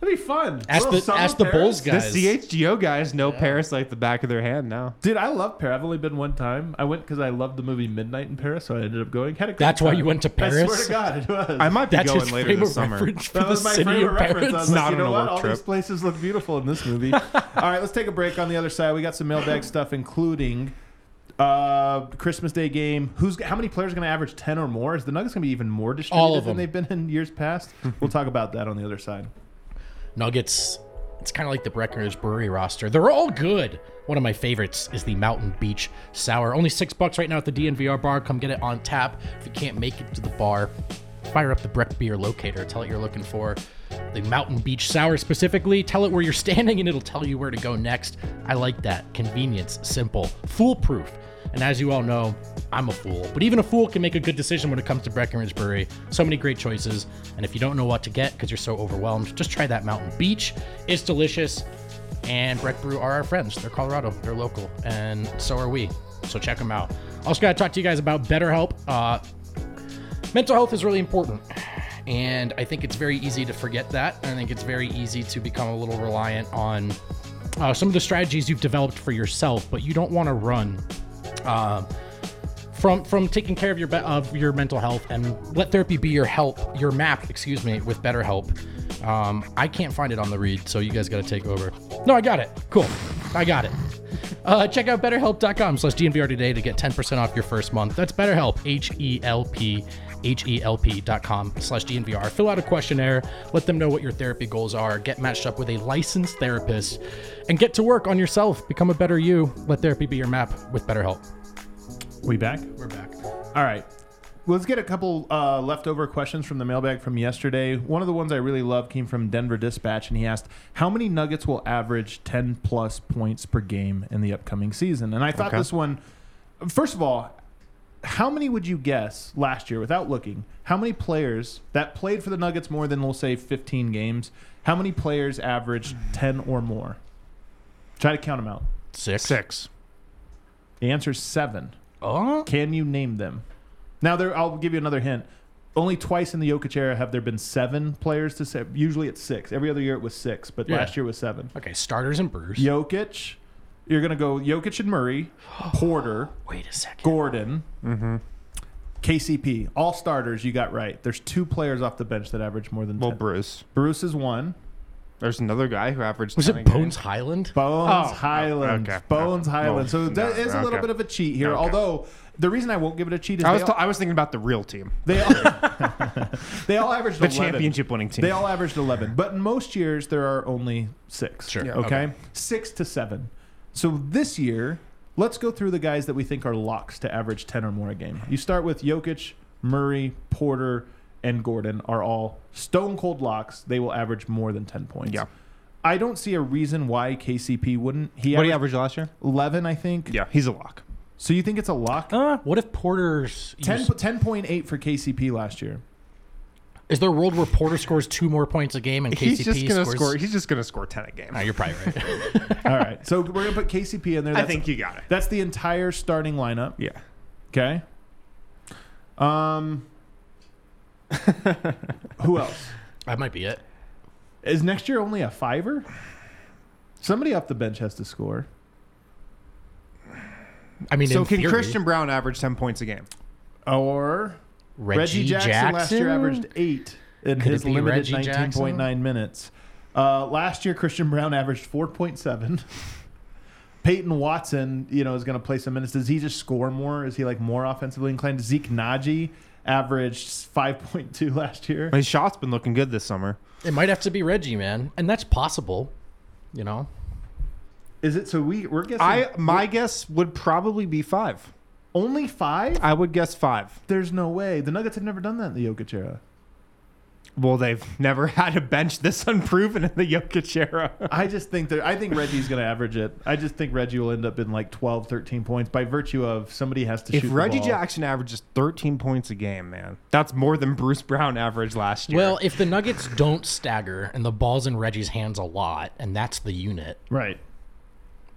That'd be fun. Ask Little the summer ask the Paris. Bulls guys. The. CHGO guys know Paris like the back of their hand now. Dude, I love Paris. I've only been one time. I went because I loved the movie Midnight in Paris, so I ended up going. Had a great That's why time. you went to Paris? I swear Paris? to God, it was. I might be That's going later frame this summer. reference for That the was my city favorite of reference. I Paris. was like, Not you on know a what? work All trip. these places look beautiful in this movie. All right, let's take a break. On the other side, we got some mailbag stuff, including uh, Christmas Day game. Who's how many players are going to average ten or more? Is the Nuggets going to be even more distributed than they've been in years past? we'll talk about that on the other side. Nuggets. It's kind of like the Breckenridge Brewery roster. They're all good. One of my favorites is the Mountain Beach Sour. Only six bucks right now at the DNVR bar. Come get it on tap. If you can't make it to the bar, fire up the Breck Beer locator. Tell it you're looking for the Mountain Beach Sour specifically. Tell it where you're standing and it'll tell you where to go next. I like that. Convenience, simple, foolproof. And as you all know, I'm a fool. But even a fool can make a good decision when it comes to Breckenridge Brewery. So many great choices. And if you don't know what to get because you're so overwhelmed, just try that Mountain Beach. It's delicious. And Breck Brew are our friends. They're Colorado, they're local, and so are we. So check them out. Also, got to talk to you guys about BetterHelp. Uh, mental health is really important. And I think it's very easy to forget that. I think it's very easy to become a little reliant on uh, some of the strategies you've developed for yourself, but you don't want to run uh, from from taking care of your of your mental health and let therapy be your help, your map, excuse me, with BetterHelp. Um, I can't find it on the read, so you guys got to take over. No, I got it. Cool, I got it. Uh, check out betterhelp.com slash DNVR today to get 10% off your first month. That's BetterHelp, H E L P, H E L P dot com slash DNVR. Fill out a questionnaire, let them know what your therapy goals are, get matched up with a licensed therapist, and get to work on yourself. Become a better you. Let therapy be your map with BetterHelp. We back? We're back. All right. Let's get a couple uh, leftover questions from the mailbag from yesterday. One of the ones I really love came from Denver Dispatch, and he asked, How many Nuggets will average 10 plus points per game in the upcoming season? And I thought Okay. this one, first of all, how many would you guess last year, without looking, how many players that played for the Nuggets more than, we'll say, 15 games, how many players averaged 10 or more? Try to count them out. Six. Six. The answer is seven. Oh, Can you name them? Now, there. I'll give you another hint. Only twice in the Jokic era have there been seven players to say. Usually it's six. Every other year it was six, but Yeah. last year was seven. okay. Starters and Bruce. Jokic, you're gonna go Jokic and Murray, Porter, Wait a second. Gordon, mm-hmm. KCP, all starters. You got right. There's two players off the bench that average more than Well, 10. Bruce. Bruce is one. There's another guy who averaged. Was 10 it a game. Bones Hyland? Bones Oh, Hyland. okay. Bones Hyland. So no, that is a little okay. bit of a cheat here. Okay. Although the reason I won't give it a cheat is I was, they, t- all, I was thinking about the real team, they all they all averaged the 11. championship winning team. They all averaged 11. But in most years, there are only six. Sure. Yeah, okay? okay. Six to seven. So this year, let's go through the guys that we think are locks to average 10 or more a game. You start with Jokic, Murray, Porter, and Gordon are all stone cold locks. They will average more than 10 points. Yeah. I don't see a reason why KCP wouldn't. He what did he average last year? 11, I think. Yeah, he's a lock. So you think it's a lock? Uh, what if Porter's 10, used- 10.8 for KCP last year. Is there a world where Porter scores two more points a game and KCP He's just gonna scores? score. He's just gonna score ten a game. Ah, you're probably right. All right. So we're going to put KCP in there. I That's- think you got it. That's the entire starting lineup. Yeah. Okay. Um. who else? that might be it. Is next year only a fiver? Somebody off the bench has to score. I mean, So in can theory, Christian Braun average ten points a game? Or Reggie, Reggie, Jackson, last year averaged eight in Could his limited Reggie nineteen point nine Jackson? minutes. Uh, last year, Christian Braun averaged four point seven. Peyton Watson, you know, is going to play some minutes. Does he just score more? Is he like more offensively inclined? Zeke Nnaji averaged five point two last year. His shot's been looking good this summer. It might have to be Reggie, man, and that's possible. You know, Is it so? We we're guessing. I my guess would probably be five. Only five. I would guess five. There's no way. The Nuggets have never done that in the Jokic era. Well, they've never had a bench this unproven in the Jokic era. I just think that I think Reggie's going to average it. I just think Reggie will end up in like 12, 13 points by virtue of somebody has to if shoot. the Reggie ball. Jackson averages 13 points a game, man, that's more than Bruce Brown averaged last year. Well, if the Nuggets don't stagger and the ball's in Reggie's hands a lot, and that's the unit, right?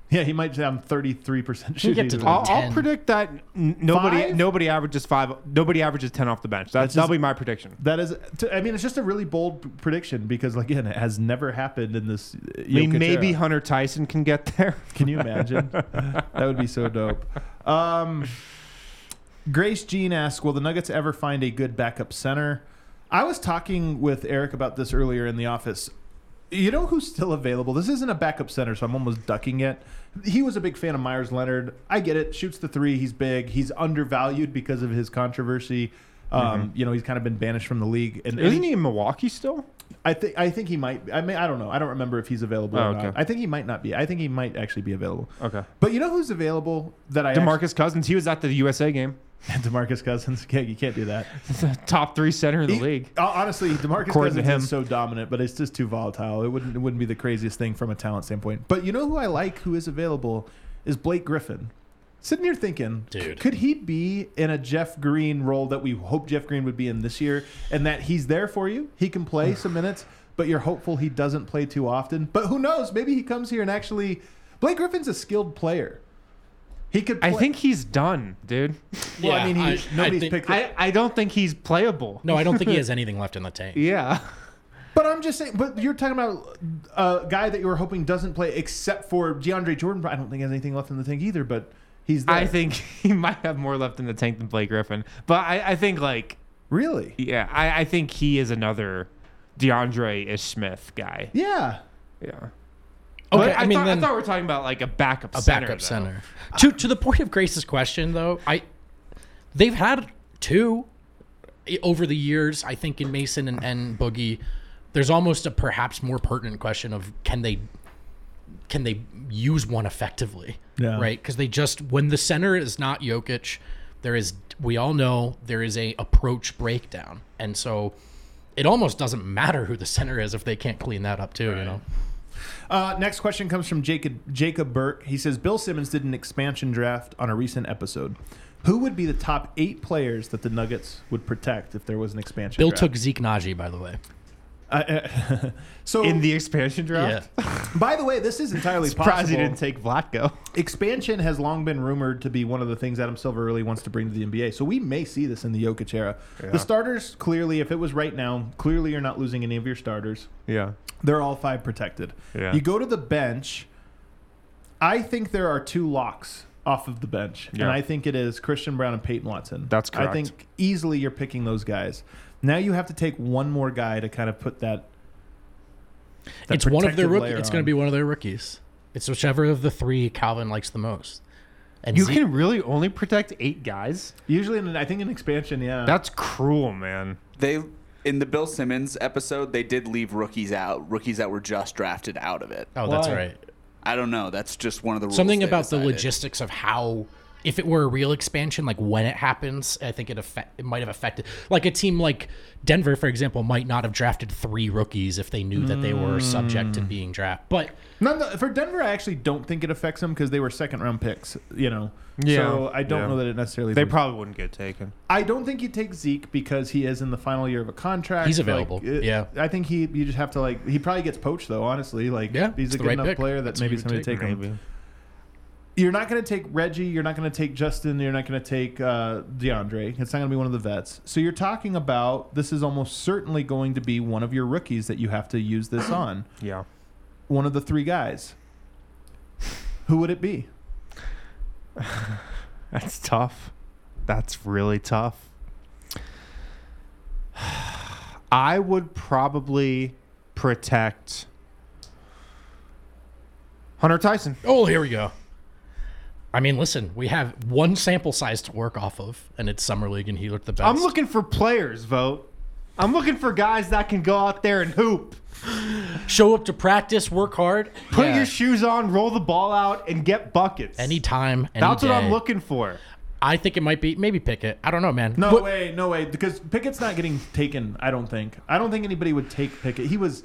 Yeah, he might have thirty three percent He'll shooting. get to today. I'll, I'll 10. predict that n- nobody Five? nobody averages five. Nobody averages 10 off the bench. That's, That's that'll just- be my prediction. That is, t- I mean, it's just a really bold p- prediction because, again, it has never happened in this. uh, I mean, Jokic maybe era. Hunter Tyson can get there. Can you imagine? that would be so dope. Um, Grace Jean asks, "Will the Nuggets ever find a good backup center?" I was talking with Eric about this earlier in the office. You know who's still available? This isn't a backup center, so I'm almost ducking it. He was a big fan of Meyers Leonard. I get it. Shoots the three. He's big. He's undervalued because of his controversy. Um, You know, he's kind of been banished from the league. And Isn't he in Milwaukee still? I think I think he might. I mean, I don't know. I don't remember if he's available Oh, or not. okay. I think he might not be. I think he might actually be available. Okay. But you know who's available that I Demarcus Cousins. He was at the USA game. actually, Demarcus Cousins. Yeah, you can't do that. Top three center in the He- league. uh, honestly, Demarcus According to Cousins him. is so dominant, but it's just too volatile. It wouldn't it wouldn't be the craziest thing from a talent standpoint. But you know who I like who is available is Blake Griffin. Sitting here thinking, Dude. could he be in a Jeff Green role that we hope Jeff Green would be in this year, and that he's there for you? He can play some minutes, but you're hopeful he doesn't play too often. But who knows? Maybe he comes here and actually. Blake Griffin's a skilled player. He could. Play, I think he's done, dude. Well, I mean, he, I- I think- picked. I, I don't think he's playable. no, I don't think he has anything left in the tank. Yeah. But I'm just saying. But you're talking about a guy that you were hoping doesn't play, except for DeAndre Jordan. I don't think has anything left in the tank either. But he's there. I think he might have more left in the tank than Blake Griffin. But I, I think like really. yeah, I, I think he is another DeAndre Ish Smith guy. Yeah. Yeah. Okay, But I mean, thought, then I thought we were talking about like a backup center. a center. backup though. center. To to the point of Grace's question, though, I they've had two over the years. I think in Mason and, and Boogie, there's almost a perhaps more pertinent question of can they can they use one effectively? Yeah. Right? Because they just when the center is not Jokic, there is we all know there is a approach breakdown, and so it almost doesn't matter who the center is if they can't clean that up too. You know. Uh, next question comes from Jacob Jacob Burke. He says Bill Simmons did an expansion draft on a recent episode. Who would be the top eight players that the Nuggets would protect if there was an expansion? Bill draft? took Zeke Nnaji, by the way. Uh, so, In the expansion draft. Yeah. by the way, this is entirely Surprised possible. he didn't take Vlatko. Expansion has long been rumored to be one of the things Adam Silver really wants to bring to the NBA. So we may see this in the Jokic era. The starters, clearly, if it was right now, clearly you're not losing any of your starters. Yeah. They're all five protected. Yeah. You go to the bench. I think there are two locks off of the bench, and I think it is Christian Braun and Peyton Watson. That's correct. I think easily you're picking those guys. Now you have to take one more guy to kind of put that. that it's one of their protective rookies. layer It's going to be one of their rookies. It's whichever of the three Calvin likes the most. And You Zeke- can really only protect eight guys? usually. In, I think in expansion, yeah. That's cruel, man. They in the Bill Simmons episode, they did leave rookies out, rookies that were just drafted out of it. oh, that's right. I don't know. That's just one of the rules. Something they about the logistics of how, if it were a real expansion, like when it happens, I think it affect, it might have affected. Like a team like Denver, for example, might not have drafted three rookies if they knew that they were subject Mm. to being drafted. But None the, for Denver, I actually don't think it affects them because they were second round picks. You know, Yeah. so I don't Yeah. know that it necessarily. They boosts- probably wouldn't get taken. I don't think you take Zeke because he is in the final year of a contract. He's Like, available. it- Yeah. I think he. You just have to like. He probably gets poached though. Honestly, like Yeah, he's it's a the good right enough pick. player that That's maybe who you somebody take, take him. You're not going to take Reggie. You're not going to take Justin. You're not going to take uh, DeAndre. It's not going to be one of the vets. So you're talking about this is almost certainly going to be one of your rookies that you have to use this on. Yeah. One of the three guys. Who would it be? That's tough. That's really tough. I would probably protect Hunter Tyson. oh, here we go. I mean, listen, we have one sample size to work off of, and it's summer league, and he looked the best. I'm looking for players, vote. I'm looking for guys that can go out there and hoop. show up to practice, work hard, Put Yeah. your shoes on, roll the ball out, and get buckets. anytime. Any That's what I'm looking for. I think it might be maybe Pickett. I don't know, man. No What- way, no way. Because Pickett's not getting taken. I don't think. I don't think anybody would take Pickett. He was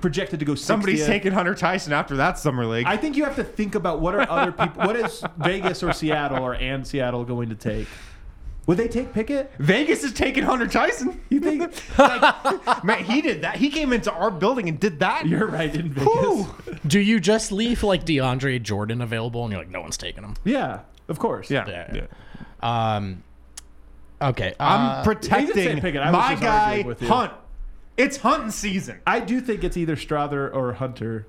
projected to go. 60th. Somebody's taking Hunter Tyson after that summer league. I think you have to think about what are other people. What is Vegas or Seattle or and Seattle going to take? Would they take Pickett? Vegas is taking Hunter Tyson. You think? Man, he did that. He came into our building and did that. You're right in Vegas. Whew. Do you just leave like DeAndre Jordan available and you're like, no one's taking him? Yeah, of course. Yeah. Yeah. Um. Okay. I'm uh, protecting didn't say Pickett. I was my guy arguing with you. Hunt. It's hunting season. I do think it's either Strawther or Hunter.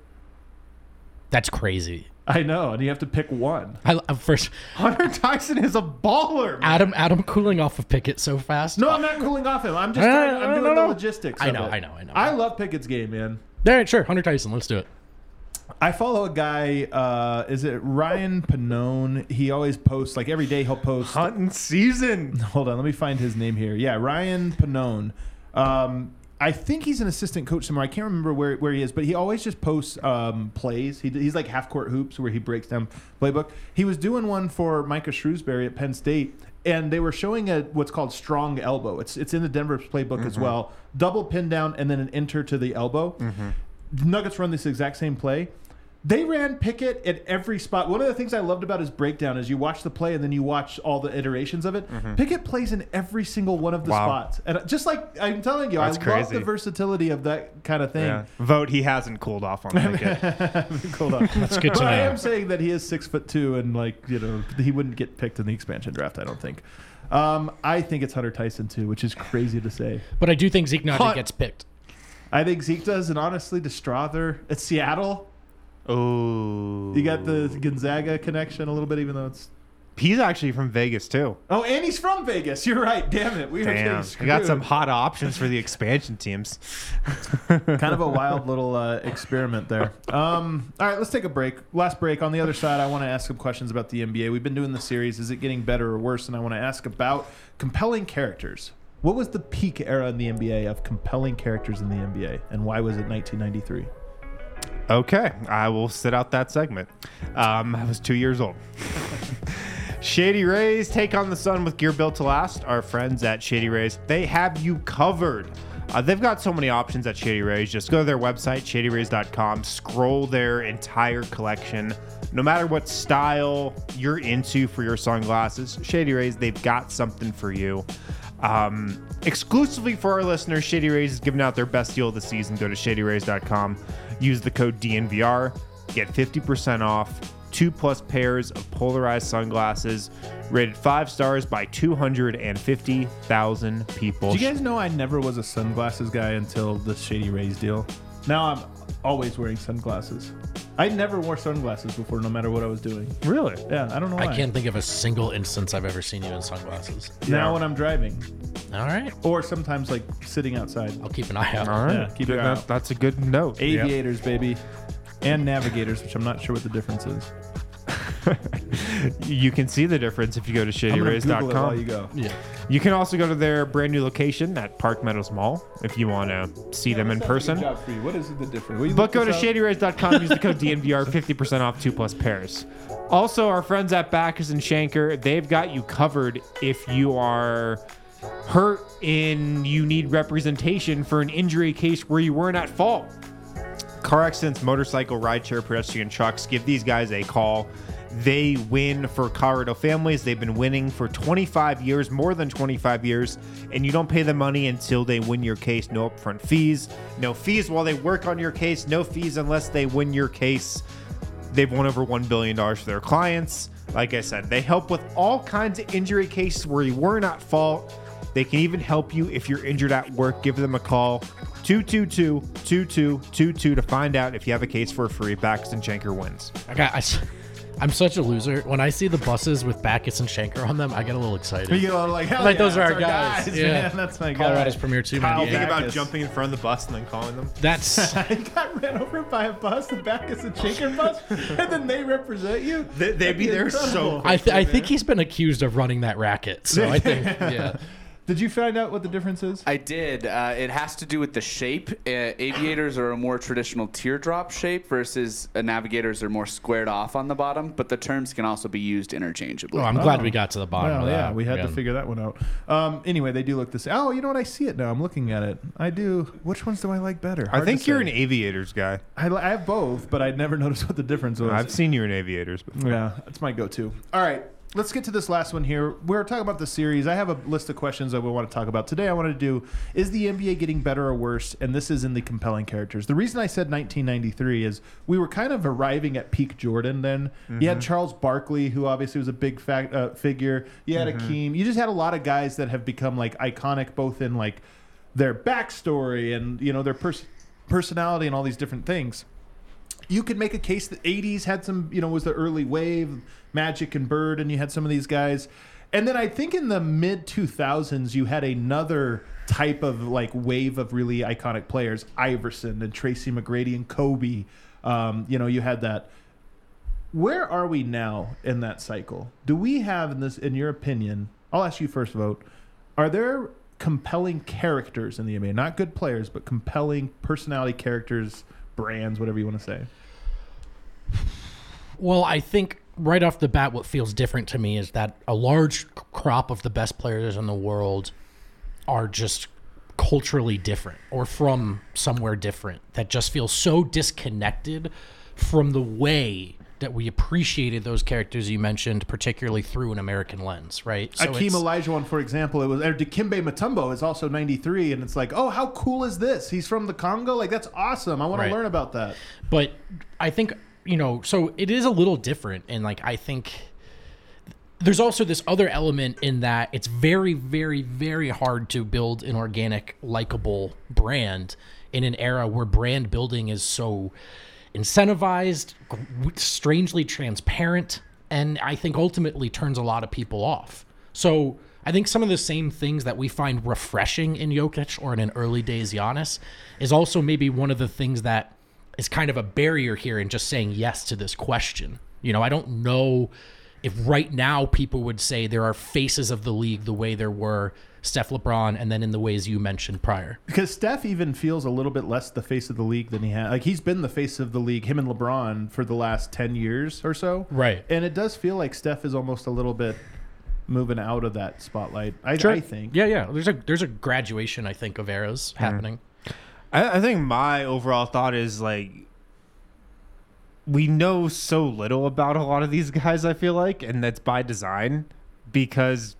that's crazy. I know, and you have to pick one. I uh, first Hunter Tyson is a baller. man. Adam Adam cooling off of Pickett so fast. No, I'm not cooling off him. I'm just No, no, trying, I'm no, doing no, the logistics. I of know, it. I know, I know. I love Pickett's game, man. All right, sure. Hunter Tyson. Let's do it. I follow a guy. Uh, is it Ryan Panone? He always posts like every day. He'll post. hunting season. Hold on, let me find his name here. Yeah, Ryan Panone. Um, I think he's an assistant coach somewhere. I can't remember where, where he is, but he always just posts um, plays. He, he's like half court hoops where he breaks down playbook. He was doing one for Micah Shrewsberry at Penn State, and they were showing a what's called strong elbow. It's it's in the Denver playbook as well. Double pin down and then an enter to the elbow. Nuggets run this exact same play. They ran Pickett at every spot. One of the things I loved about his breakdown is you watch the play and then you watch all the iterations of it. Pickett plays in every single one of the Wow. spots. And just like I'm telling you, That's I love the versatility of that kind of thing. Yeah. Vote. He hasn't cooled off on Pickett. Hold on. That's good to but I am saying that he is six foot two and like, you know, he wouldn't get picked in the expansion draft, I don't think. Um, I think it's Hunter Tyson too, which is crazy to say. But I do think Zeke Nnaji Hunt- gets picked. I think Zeke does, and honestly, to Strawther at Seattle, oh, you got the Gonzaga connection a little bit, even though it's He's actually from Vegas too. Oh, and he's from Vegas. You're right. Damn it. We Damn, we got some hot options for the expansion teams. kind of a wild little uh, experiment there. Um, all right, let's take a break. Last break. On the other side, I want to ask some questions about the NBA. We've been doing the series. Is it getting better or worse? And I want to ask about compelling characters. What was the peak era in the NBA of compelling characters in the NBA, and why was it 1993? Okay, I will sit out that segment. Um, I was two years old. Shady Rays take on the sun with gear built to last. Our friends at Shady Rays, they have you covered. Uh, they've got so many options at Shady Rays. Just go to their website, shadyrays.com, scroll their entire collection. No matter what style you're into for your sunglasses, Shady Rays, they've got something for you. Um, exclusively for our listeners, Shady Rays is giving out their best deal of the season. Go to shadyrays.com, use the code DNVR, get 50% off two plus pairs of polarized sunglasses, rated five stars by 250,000 people. Do you guys know I never was a sunglasses guy until the Shady Rays deal? Now I'm always wearing sunglasses. I never wore sunglasses before, no matter what I was doing. really? Yeah, I don't know why. I can't think of a single instance I've ever seen you in sunglasses. Now when I'm driving, All right. or sometimes like sitting outside. I'll keep an eye out. All right. Yeah, keep your eye That- out. that's a good note. Aviators, baby, and navigators, which I'm not sure what the difference is. You can see the difference if you go to I'm gonna Google it while shadyrays.com. you go. Yeah. You can also go to their brand new location at Park Meadows Mall if you want to see them in person. What is the difference? You But go to this up? shadyrays.com, use the code DNVR, 50% off two plus pairs. Also, our friends at Bachus and Schanker, they've got you covered if you are hurt and you need representation for an injury case where you weren't at fault. Car accidents, motorcycle, rideshare, pedestrian trucks, give these guys a call. They win for Colorado families. They've been winning for 25 years, more than 25 years, and you don't pay the money until they win your case. No upfront fees, no fees while they work on your case, no fees unless they win your case. They've won over $1 billion for their clients. Like I said, they help with all kinds of injury cases where you weren't fault. They can even help you if you're injured at work. Give them a call 222 2222 to find out if you have a case for free. And Schanker wins. I got. I, am such a loser. When I see the buses with Bachus and Schanker on them, I get a little excited. You know, like, hell Like, yeah, those are that's our guys. Yeah. man. That's my guy. Colorado's guy. premier two Kyle man. You think about jumping in front of the bus and then calling them? That's I got ran over by a bus, the back is a chicken bus, and then they represent you. They, would be there so Incredible. I, th- I think he's been accused of running that racket. So I think yeah. Did you find out what the difference is? I did. Uh, it has to do with the shape. Uh, aviators are a more traditional teardrop shape versus uh, navigators are more squared off on the bottom, but the terms can also be used interchangeably. Oh, I'm glad we got to the bottom Well, of that. yeah, we had to again. figure that one out. Um, anyway, they do look the same. Oh, you know what? I see it now. I'm looking at it. I do. Which ones do I like better? I Hard think to you're say. an aviators guy. I, li- I have both, but I'd never noticed what the difference was. I've seen you in aviators before. Yeah, that's my go-to. All right, let's get to this last one here. We're talking about the series. I have a list of questions that we want to talk about today. I wanted to do: Is the NBA getting better or worse? And this is in the compelling characters. The reason I said 1993 is we were kind of arriving at peak Jordan. Then you had Charles Barkley, who obviously was a big fact, uh, figure. You had Akeem. You just had a lot of guys that have become like iconic, both in like their backstory and you know their pers- personality and all these different things you could make a case that 80s had some, you know, was the early wave, Magic and Bird, and you had some of these guys. And then I think in the mid 2000s, you had another type of like wave of really iconic players Iverson and Tracy McGrady and Kobe. Um, you know, you had that. Where are we now in that cycle? Do we have, in this, in your opinion, I'll ask you first, vote. Are there compelling characters in the NBA? Not good players, but compelling personality characters, brands, whatever you want to say. Well, I think right off the bat, what feels different to me is that a large crop of the best players in the world are just culturally different or from somewhere different that just feels so disconnected from the way that we appreciated those characters you mentioned, particularly through an American lens, right? So Akeem Olajuwon, for example, it was or Dikembe Mutombo is also 93, and it's like, oh, how cool is this? He's from the Congo, like that's awesome. I want Right. to learn about that. but I think you know, so it is a little different, and like I think there's also this other element in that it's very, very, very hard to build an organic, likable brand in an era where brand building is so incentivized, strangely transparent, and I think ultimately turns a lot of people off. So I think some of the same things that we find refreshing in Jokic or in an early days Giannis is also maybe one of the things that is kind of a barrier here in just saying yes to this question. You know, I don't know if right now people would say there are faces of the league the way there were Steph LeBron and then in the ways you mentioned prior. Because Steph even feels a little bit less the face of the league than he had. Like he's been the face of the league, him and LeBron, for the last 10 years or so. Right. And it does feel like Steph is almost a little bit moving out of that spotlight. I, I think. Yeah, yeah. There's a there's a graduation I think of eras mm-hmm. happening. I, I think my overall thought is like we know so little about a lot of these guys. I feel like, and that's by design because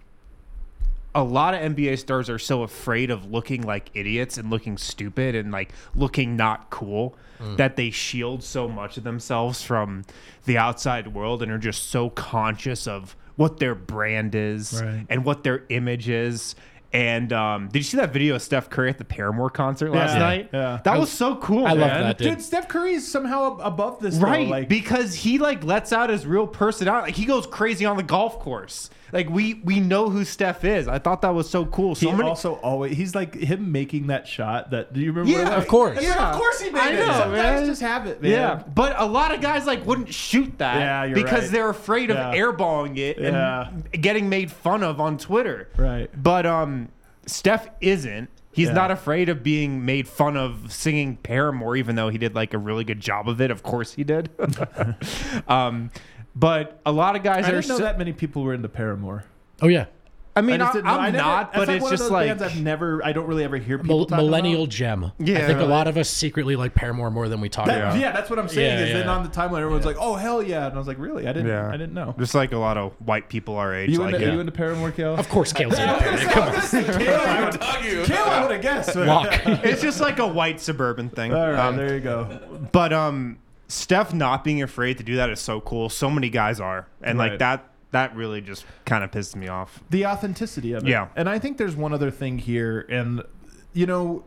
a lot of NBA stars are so afraid of looking like idiots and looking stupid and like looking not cool hmm. that they shield so much of themselves from the outside world and are just so conscious of what their brand is Right. and what their image is. And um, did you see that video of Steph Curry at the Paramore concert last Yeah. night? Yeah. That was so cool. I love that, dude. Dude, Steph is somehow above this, though, Right, Like, because he like lets out his real personality. Like he goes crazy on the golf course. Like we we know who Steph is. I thought that was so cool. he many, also always he's like him making that shot. That do you remember? Yeah, what of course. Yeah, of course he made I it. know, Some man. just have it, man. yeah, but a lot of guys like wouldn't shoot that Yeah, you're because right. they're afraid of Yeah. airballing it and getting made fun of on Twitter. Right. But um, Steph isn't. He's Yeah. not afraid of being made fun of singing Paramore, even though he did like a really good job of it. Of course he did. um, but a lot of guys I are didn't know so- that many people were into Paramore. Oh yeah. I mean, I just I didn't know. am never- not, but like it's one of just those like bands I've never. I don't really ever hear people Mil- talk millennial about. gem. I Yeah. think a lot of us secretly like Paramore more than we talk That- about. yeah. that's what I'm saying. Yeah, is then on the timeline, everyone's like, "Oh hell yeah!" And I was like, "Really? I didn't. Yeah. I didn't know." just like a lot of white people our age. You like into, it. are you into Paramore, Kale? Of course, Kale's in it. Come on. Kale, I would, Kale, I would have guessed. Lock. it's just like a white suburban thing. All right, Um, there you go. but um, Steph not being afraid to do that is so cool. So many guys are, and Right. like that. That really just kind of pissed me off. the authenticity of it. Yeah. And I think there's one other thing here, and you know,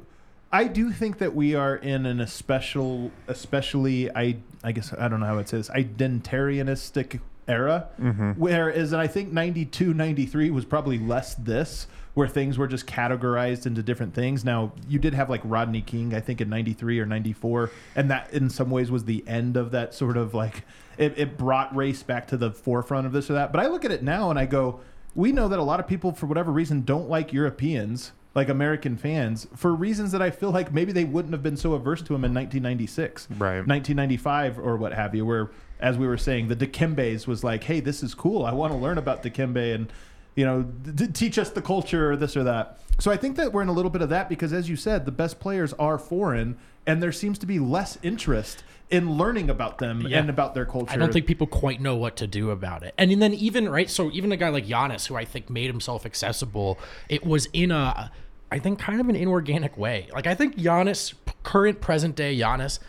I do think that we are in an especial, especially I, I guess I don't know how I'd say this, identitarianistic era. Mm-hmm. Whereas, and I think 92, 93 was probably less this, where things were just categorized into different things. Now, you did have like Rodney King, I think in 93 or 94, and that in some ways was the end of that sort of like, it, it brought race back to the forefront of this or that. But I look at it now and I go, we know that a lot of people, for whatever reason, don't like Europeans, like American fans, for reasons that I feel like maybe they wouldn't have been so averse to him in 1996, Right. 1995, or what have you. Where, as we were saying, the Dikembes was like, "Hey, this is cool. I want to learn about Dikembe and." You know, d- teach us the culture or this or that. So I think that we're in a little bit of that because, as you said, the best players are foreign, and there seems to be less interest in learning about them Yeah. and about their culture. I don't think people quite know what to do about it. And then even right, so even a guy like Giannis, who I think made himself accessible, it was in a, I think, kind of an inorganic way. Like I think Giannis, current present day Giannis,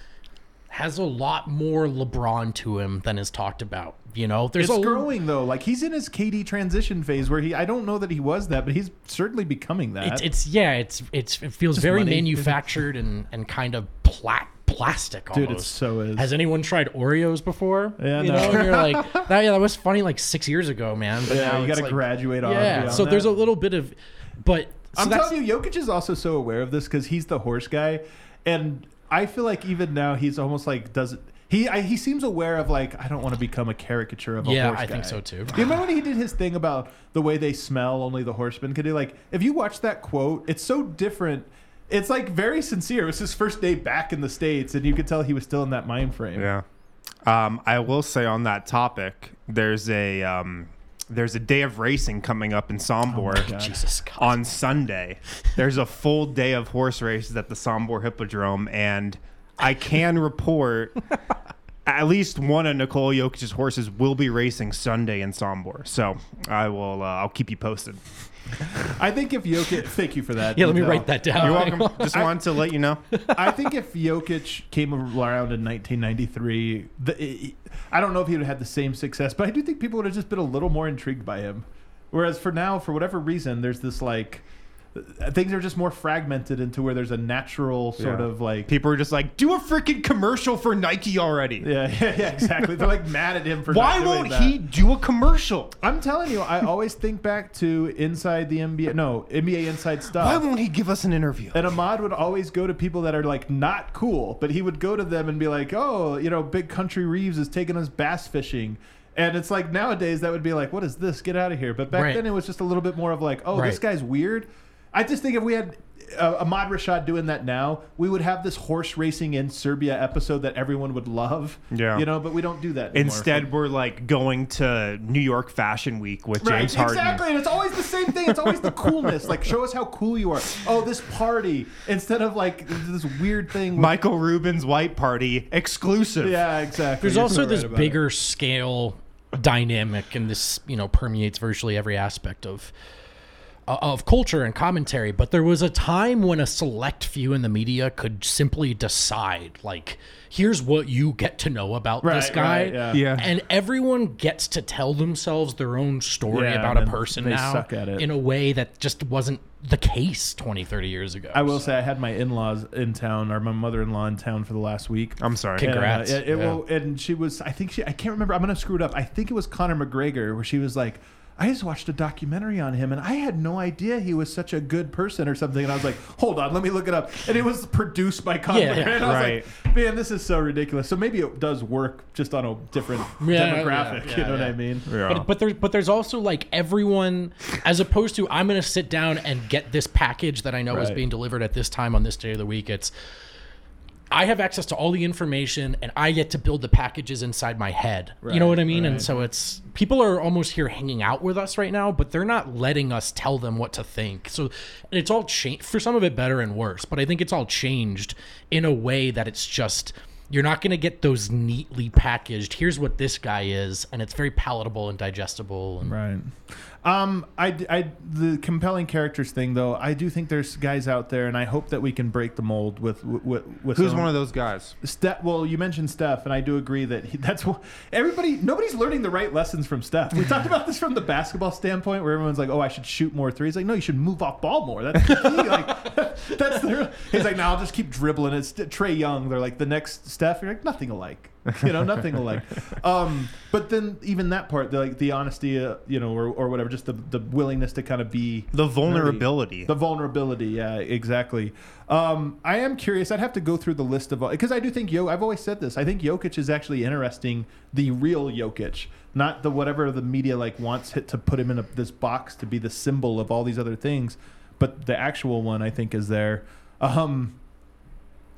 has a lot more LeBron to him than is talked about. You know, there's it's a growing though. Like he's in his KD transition phase where he I don't know that he was that, but he's certainly becoming that. It's, it's yeah, it's it's it feels Just very money. manufactured and and kind of pla- plastic almost. Dude, it so is. Has anyone tried Oreos before? Yeah, you no. know, and you're like that. Yeah, that was funny like six years ago, man. But yeah, you got to like- graduate on. Yeah, so there's a little bit of, but so I'm telling you, Jokic is also so aware of this because he's the horse guy, and I feel like even now he's almost like does it. He I, he seems aware of like I don't want to become a caricature of a Yeah, horse I think so, too. Do you remember when he did his thing about the way they smell? Only the horsemen could do. Like if you watch that quote, it's so different. It's like very sincere. It was his first day back in the states, and you could tell he was still in that mind frame. Yeah. Um, I will say on that topic, there's a um, there's a day of racing coming up in Sombor Jesus God. on Sunday. There's a full day of horse races at the Sombor Hippodrome, and I can report at least one of Nikola Jokic's horses will be racing Sunday in Sombor. So I will uh, I'll keep you posted. I think if Jokic, thank you for that. yeah, let me detail. write that down. You're welcome. Just wanted to let you know. I think if Jokic came around in 1993, the, he- I don't know if he would have had the same success, but I do think people would have just been a little more intrigued by him. Whereas for now, for whatever reason, there's this like things are just more fragmented into where there's a natural sort Yeah. of like People are just like, do a freaking commercial for Nike already. yeah, yeah, yeah, exactly. They're like mad at him for Why not doing won't that. he do a commercial? I'm telling you, I always think back to inside the NBA, no NBA inside stuff. Why won't he give us an interview? And Ahmad would always go to people that are like not cool, but he would go to them and be like, "Oh, you know, Big Country Reeves is taking us bass fishing." And it's like nowadays that would be like, "What is this? Get out of here!" But back Right. then it was just a little bit more of like, "Oh, this guy's weird." I just think if we had uh, Ahmad Rashad doing that now, we would have this horse racing in Serbia episode that everyone would love. Yeah. you know, but we don't do that anymore. Instead, we're like going to New York Fashion Week with Right, James Harden. exactly. And it's always the same thing. It's always the coolness. Like, show us how cool you are. Oh, this party. Instead of like this weird thing. with- Michael Rubin's White Party exclusive. Yeah, exactly. There's You're also so this right about bigger scale dynamic, and this you know permeates virtually every aspect of of culture and commentary. But there was a time when a select few in the media could simply decide, like, here's what you get to know about this guy, right, yeah. Yeah. and everyone gets to tell themselves their own story Yeah, about a person they now suck at it. in a way that just wasn't the case 20, 30 years ago. I will say I had my in-laws in town, or my mother-in-law in town for the last week. I'm sorry. Congrats. And, uh, it- it Yeah. will- and she was, I think she, I can't remember. I'm gonna screw it up. I think it was Conor McGregor, where she was like, "I just watched a documentary on him, and I had no idea he was such a good person or something." And I was like, "Hold on, let me look it up." And it was produced by Conor. Yeah, yeah. And I was Right. like, "Man, this is so ridiculous." So maybe it does work just on a different Yeah, demographic. yeah, you know what. I mean? Yeah. But but there's but there's also like everyone, as opposed to I'm gonna sit down and get this package that I know is being delivered at this time on this day of the week. It's I have access to all the information and I get to build the packages inside my head. you know what I mean? And so it's people are almost here hanging out with us right now, but they're not letting us tell them what to think. So it's all changed for some of it better and worse, but I think it's all changed in a way that it's just you're not going to get those neatly packaged. Here's what this guy is, and it's very palatable and digestible. And Right. Um, I, I, the compelling characters thing, though, I do think there's guys out there, and I hope that we can break the mold with with, with Who's one of those guys? Steph, well, you mentioned Steph, and I do agree that he, that's what everybody. Nobody's learning the right lessons from Steph. We talked about this from the basketball standpoint, where everyone's like, "Oh, I should shoot more threes. Like, no, you should move off ball more. That's the key. like, that's the. He's like, "No, I'll just keep dribbling." It's Trae Young. They're like the next step Steph, you're like nothing alike. You know, nothing alike. Um, but then even that part, the, like the honesty, uh, you know, or, or whatever, just the, the willingness to kind of be The vulnerability. the vulnerability, yeah, exactly. Um, I am curious. I'd have to go through the list of all because I do think Yo. I've always said this. I think Jokic is actually interesting. The real Jokic, not the whatever the media like wants it to put him in a, this box to be the symbol of all these other things, but the actual one I think is there. Um,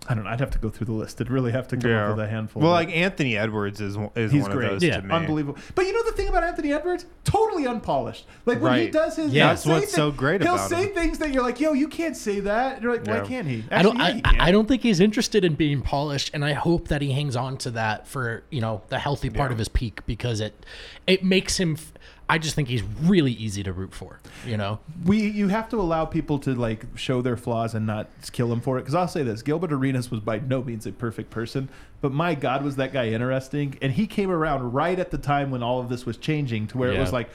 I don't know. I'd have to go through the list. I'd really have to come up with a handful. Well, like Anthony Edwards is is He's one great. of those Yeah, to me. Unbelievable. But you know the thing about Anthony Edwards? Totally unpolished. Like when he does his, Yeah. he'll That's what's thi- so great He'll say him. things that you're like, "Yo, you can't say that." And you're like, "Why can't he?" I don't. Yeah, I, he can. I don't think he's interested in being polished, and I hope that he hangs on to that for you know the healthy part of his peak because it it makes him. f- I just think he's really easy to root for. You know, We you have to allow people to like show their flaws and not kill them for it. Because I'll say this: Gilbert Arenas was by no means a perfect person, but my God, was that guy interesting? And he came around right at the time when all of this was changing, to where it was like.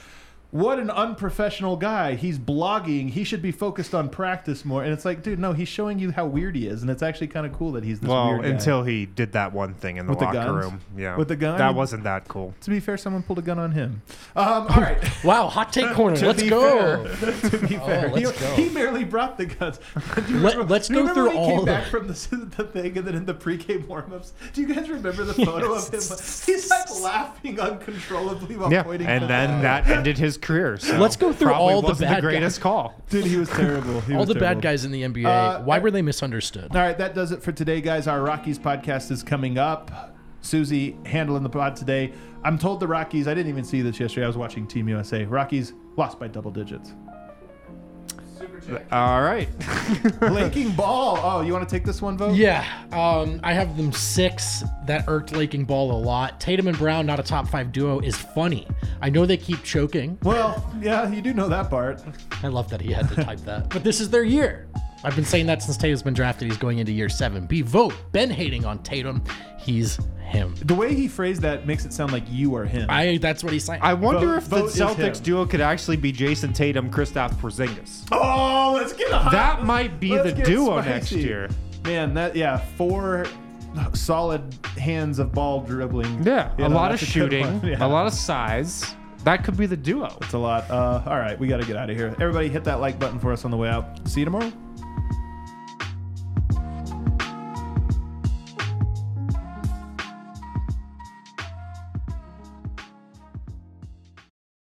What an unprofessional guy. He's blogging. He should be focused on practice more. And it's like, dude, no, he's showing you how weird he is. And it's actually kind of cool that he's this Well, weird guy. until he did that one thing in the With the locker guns? room. Yeah. With the gun? That wasn't that cool. to be fair, someone pulled a gun on him. Um, all right. wow, hot take corner. To let's be go. fair- to be fair, Oh, let's he, go. he barely brought the guns. Do you Let- remember- let's do you go remember through when he all came the- back from the, the thing and then in the pre-game warm-ups. Do you guys remember the photo of him? He's like laughing uncontrollably while Yeah. pointing. And to then the- that ended his career. So Let's go through probably all the wasn't bad the greatest call. dude, he was terrible. He All was the terrible. bad guys in the NBA. Uh, why were they misunderstood? All right, that does it for today, guys. Our Rockies podcast is coming up. Susie handling the pod today. I'm told the Rockies. I didn't even see this yesterday. I was watching Team USA. Rockies lost by double digits. All right. Laking ball. Oh, you want to take this one, Vogt? Yeah, um, I have them six. That irked Laking Ball a lot. Tatum and Brown, not a top five duo, is funny. I know they keep choking. Well, yeah, you do know that part. I love that he had to type that. But this is their year. I've been saying that since Tatum's been drafted. He's going into year seven. B Vogt. Ben hating on Tatum. He's him. The way he phrased that makes it sound like you are him. I. That's what he's saying. I wonder Vogt- if the vote is Celtics him. duo could actually be Jayson Tatum, Kristaps Porzingis. oh, let's get a hot, That might be let's the get duo spicy. next year. Man, that yeah, four solid hands of ball dribbling. Yeah, You a know, lot of that's a good shooting, one. Yeah. a lot of size. That could be the duo. It's a lot. Uh, all right, we got to get out of here. Everybody, hit that like button for us on the way out. See you tomorrow.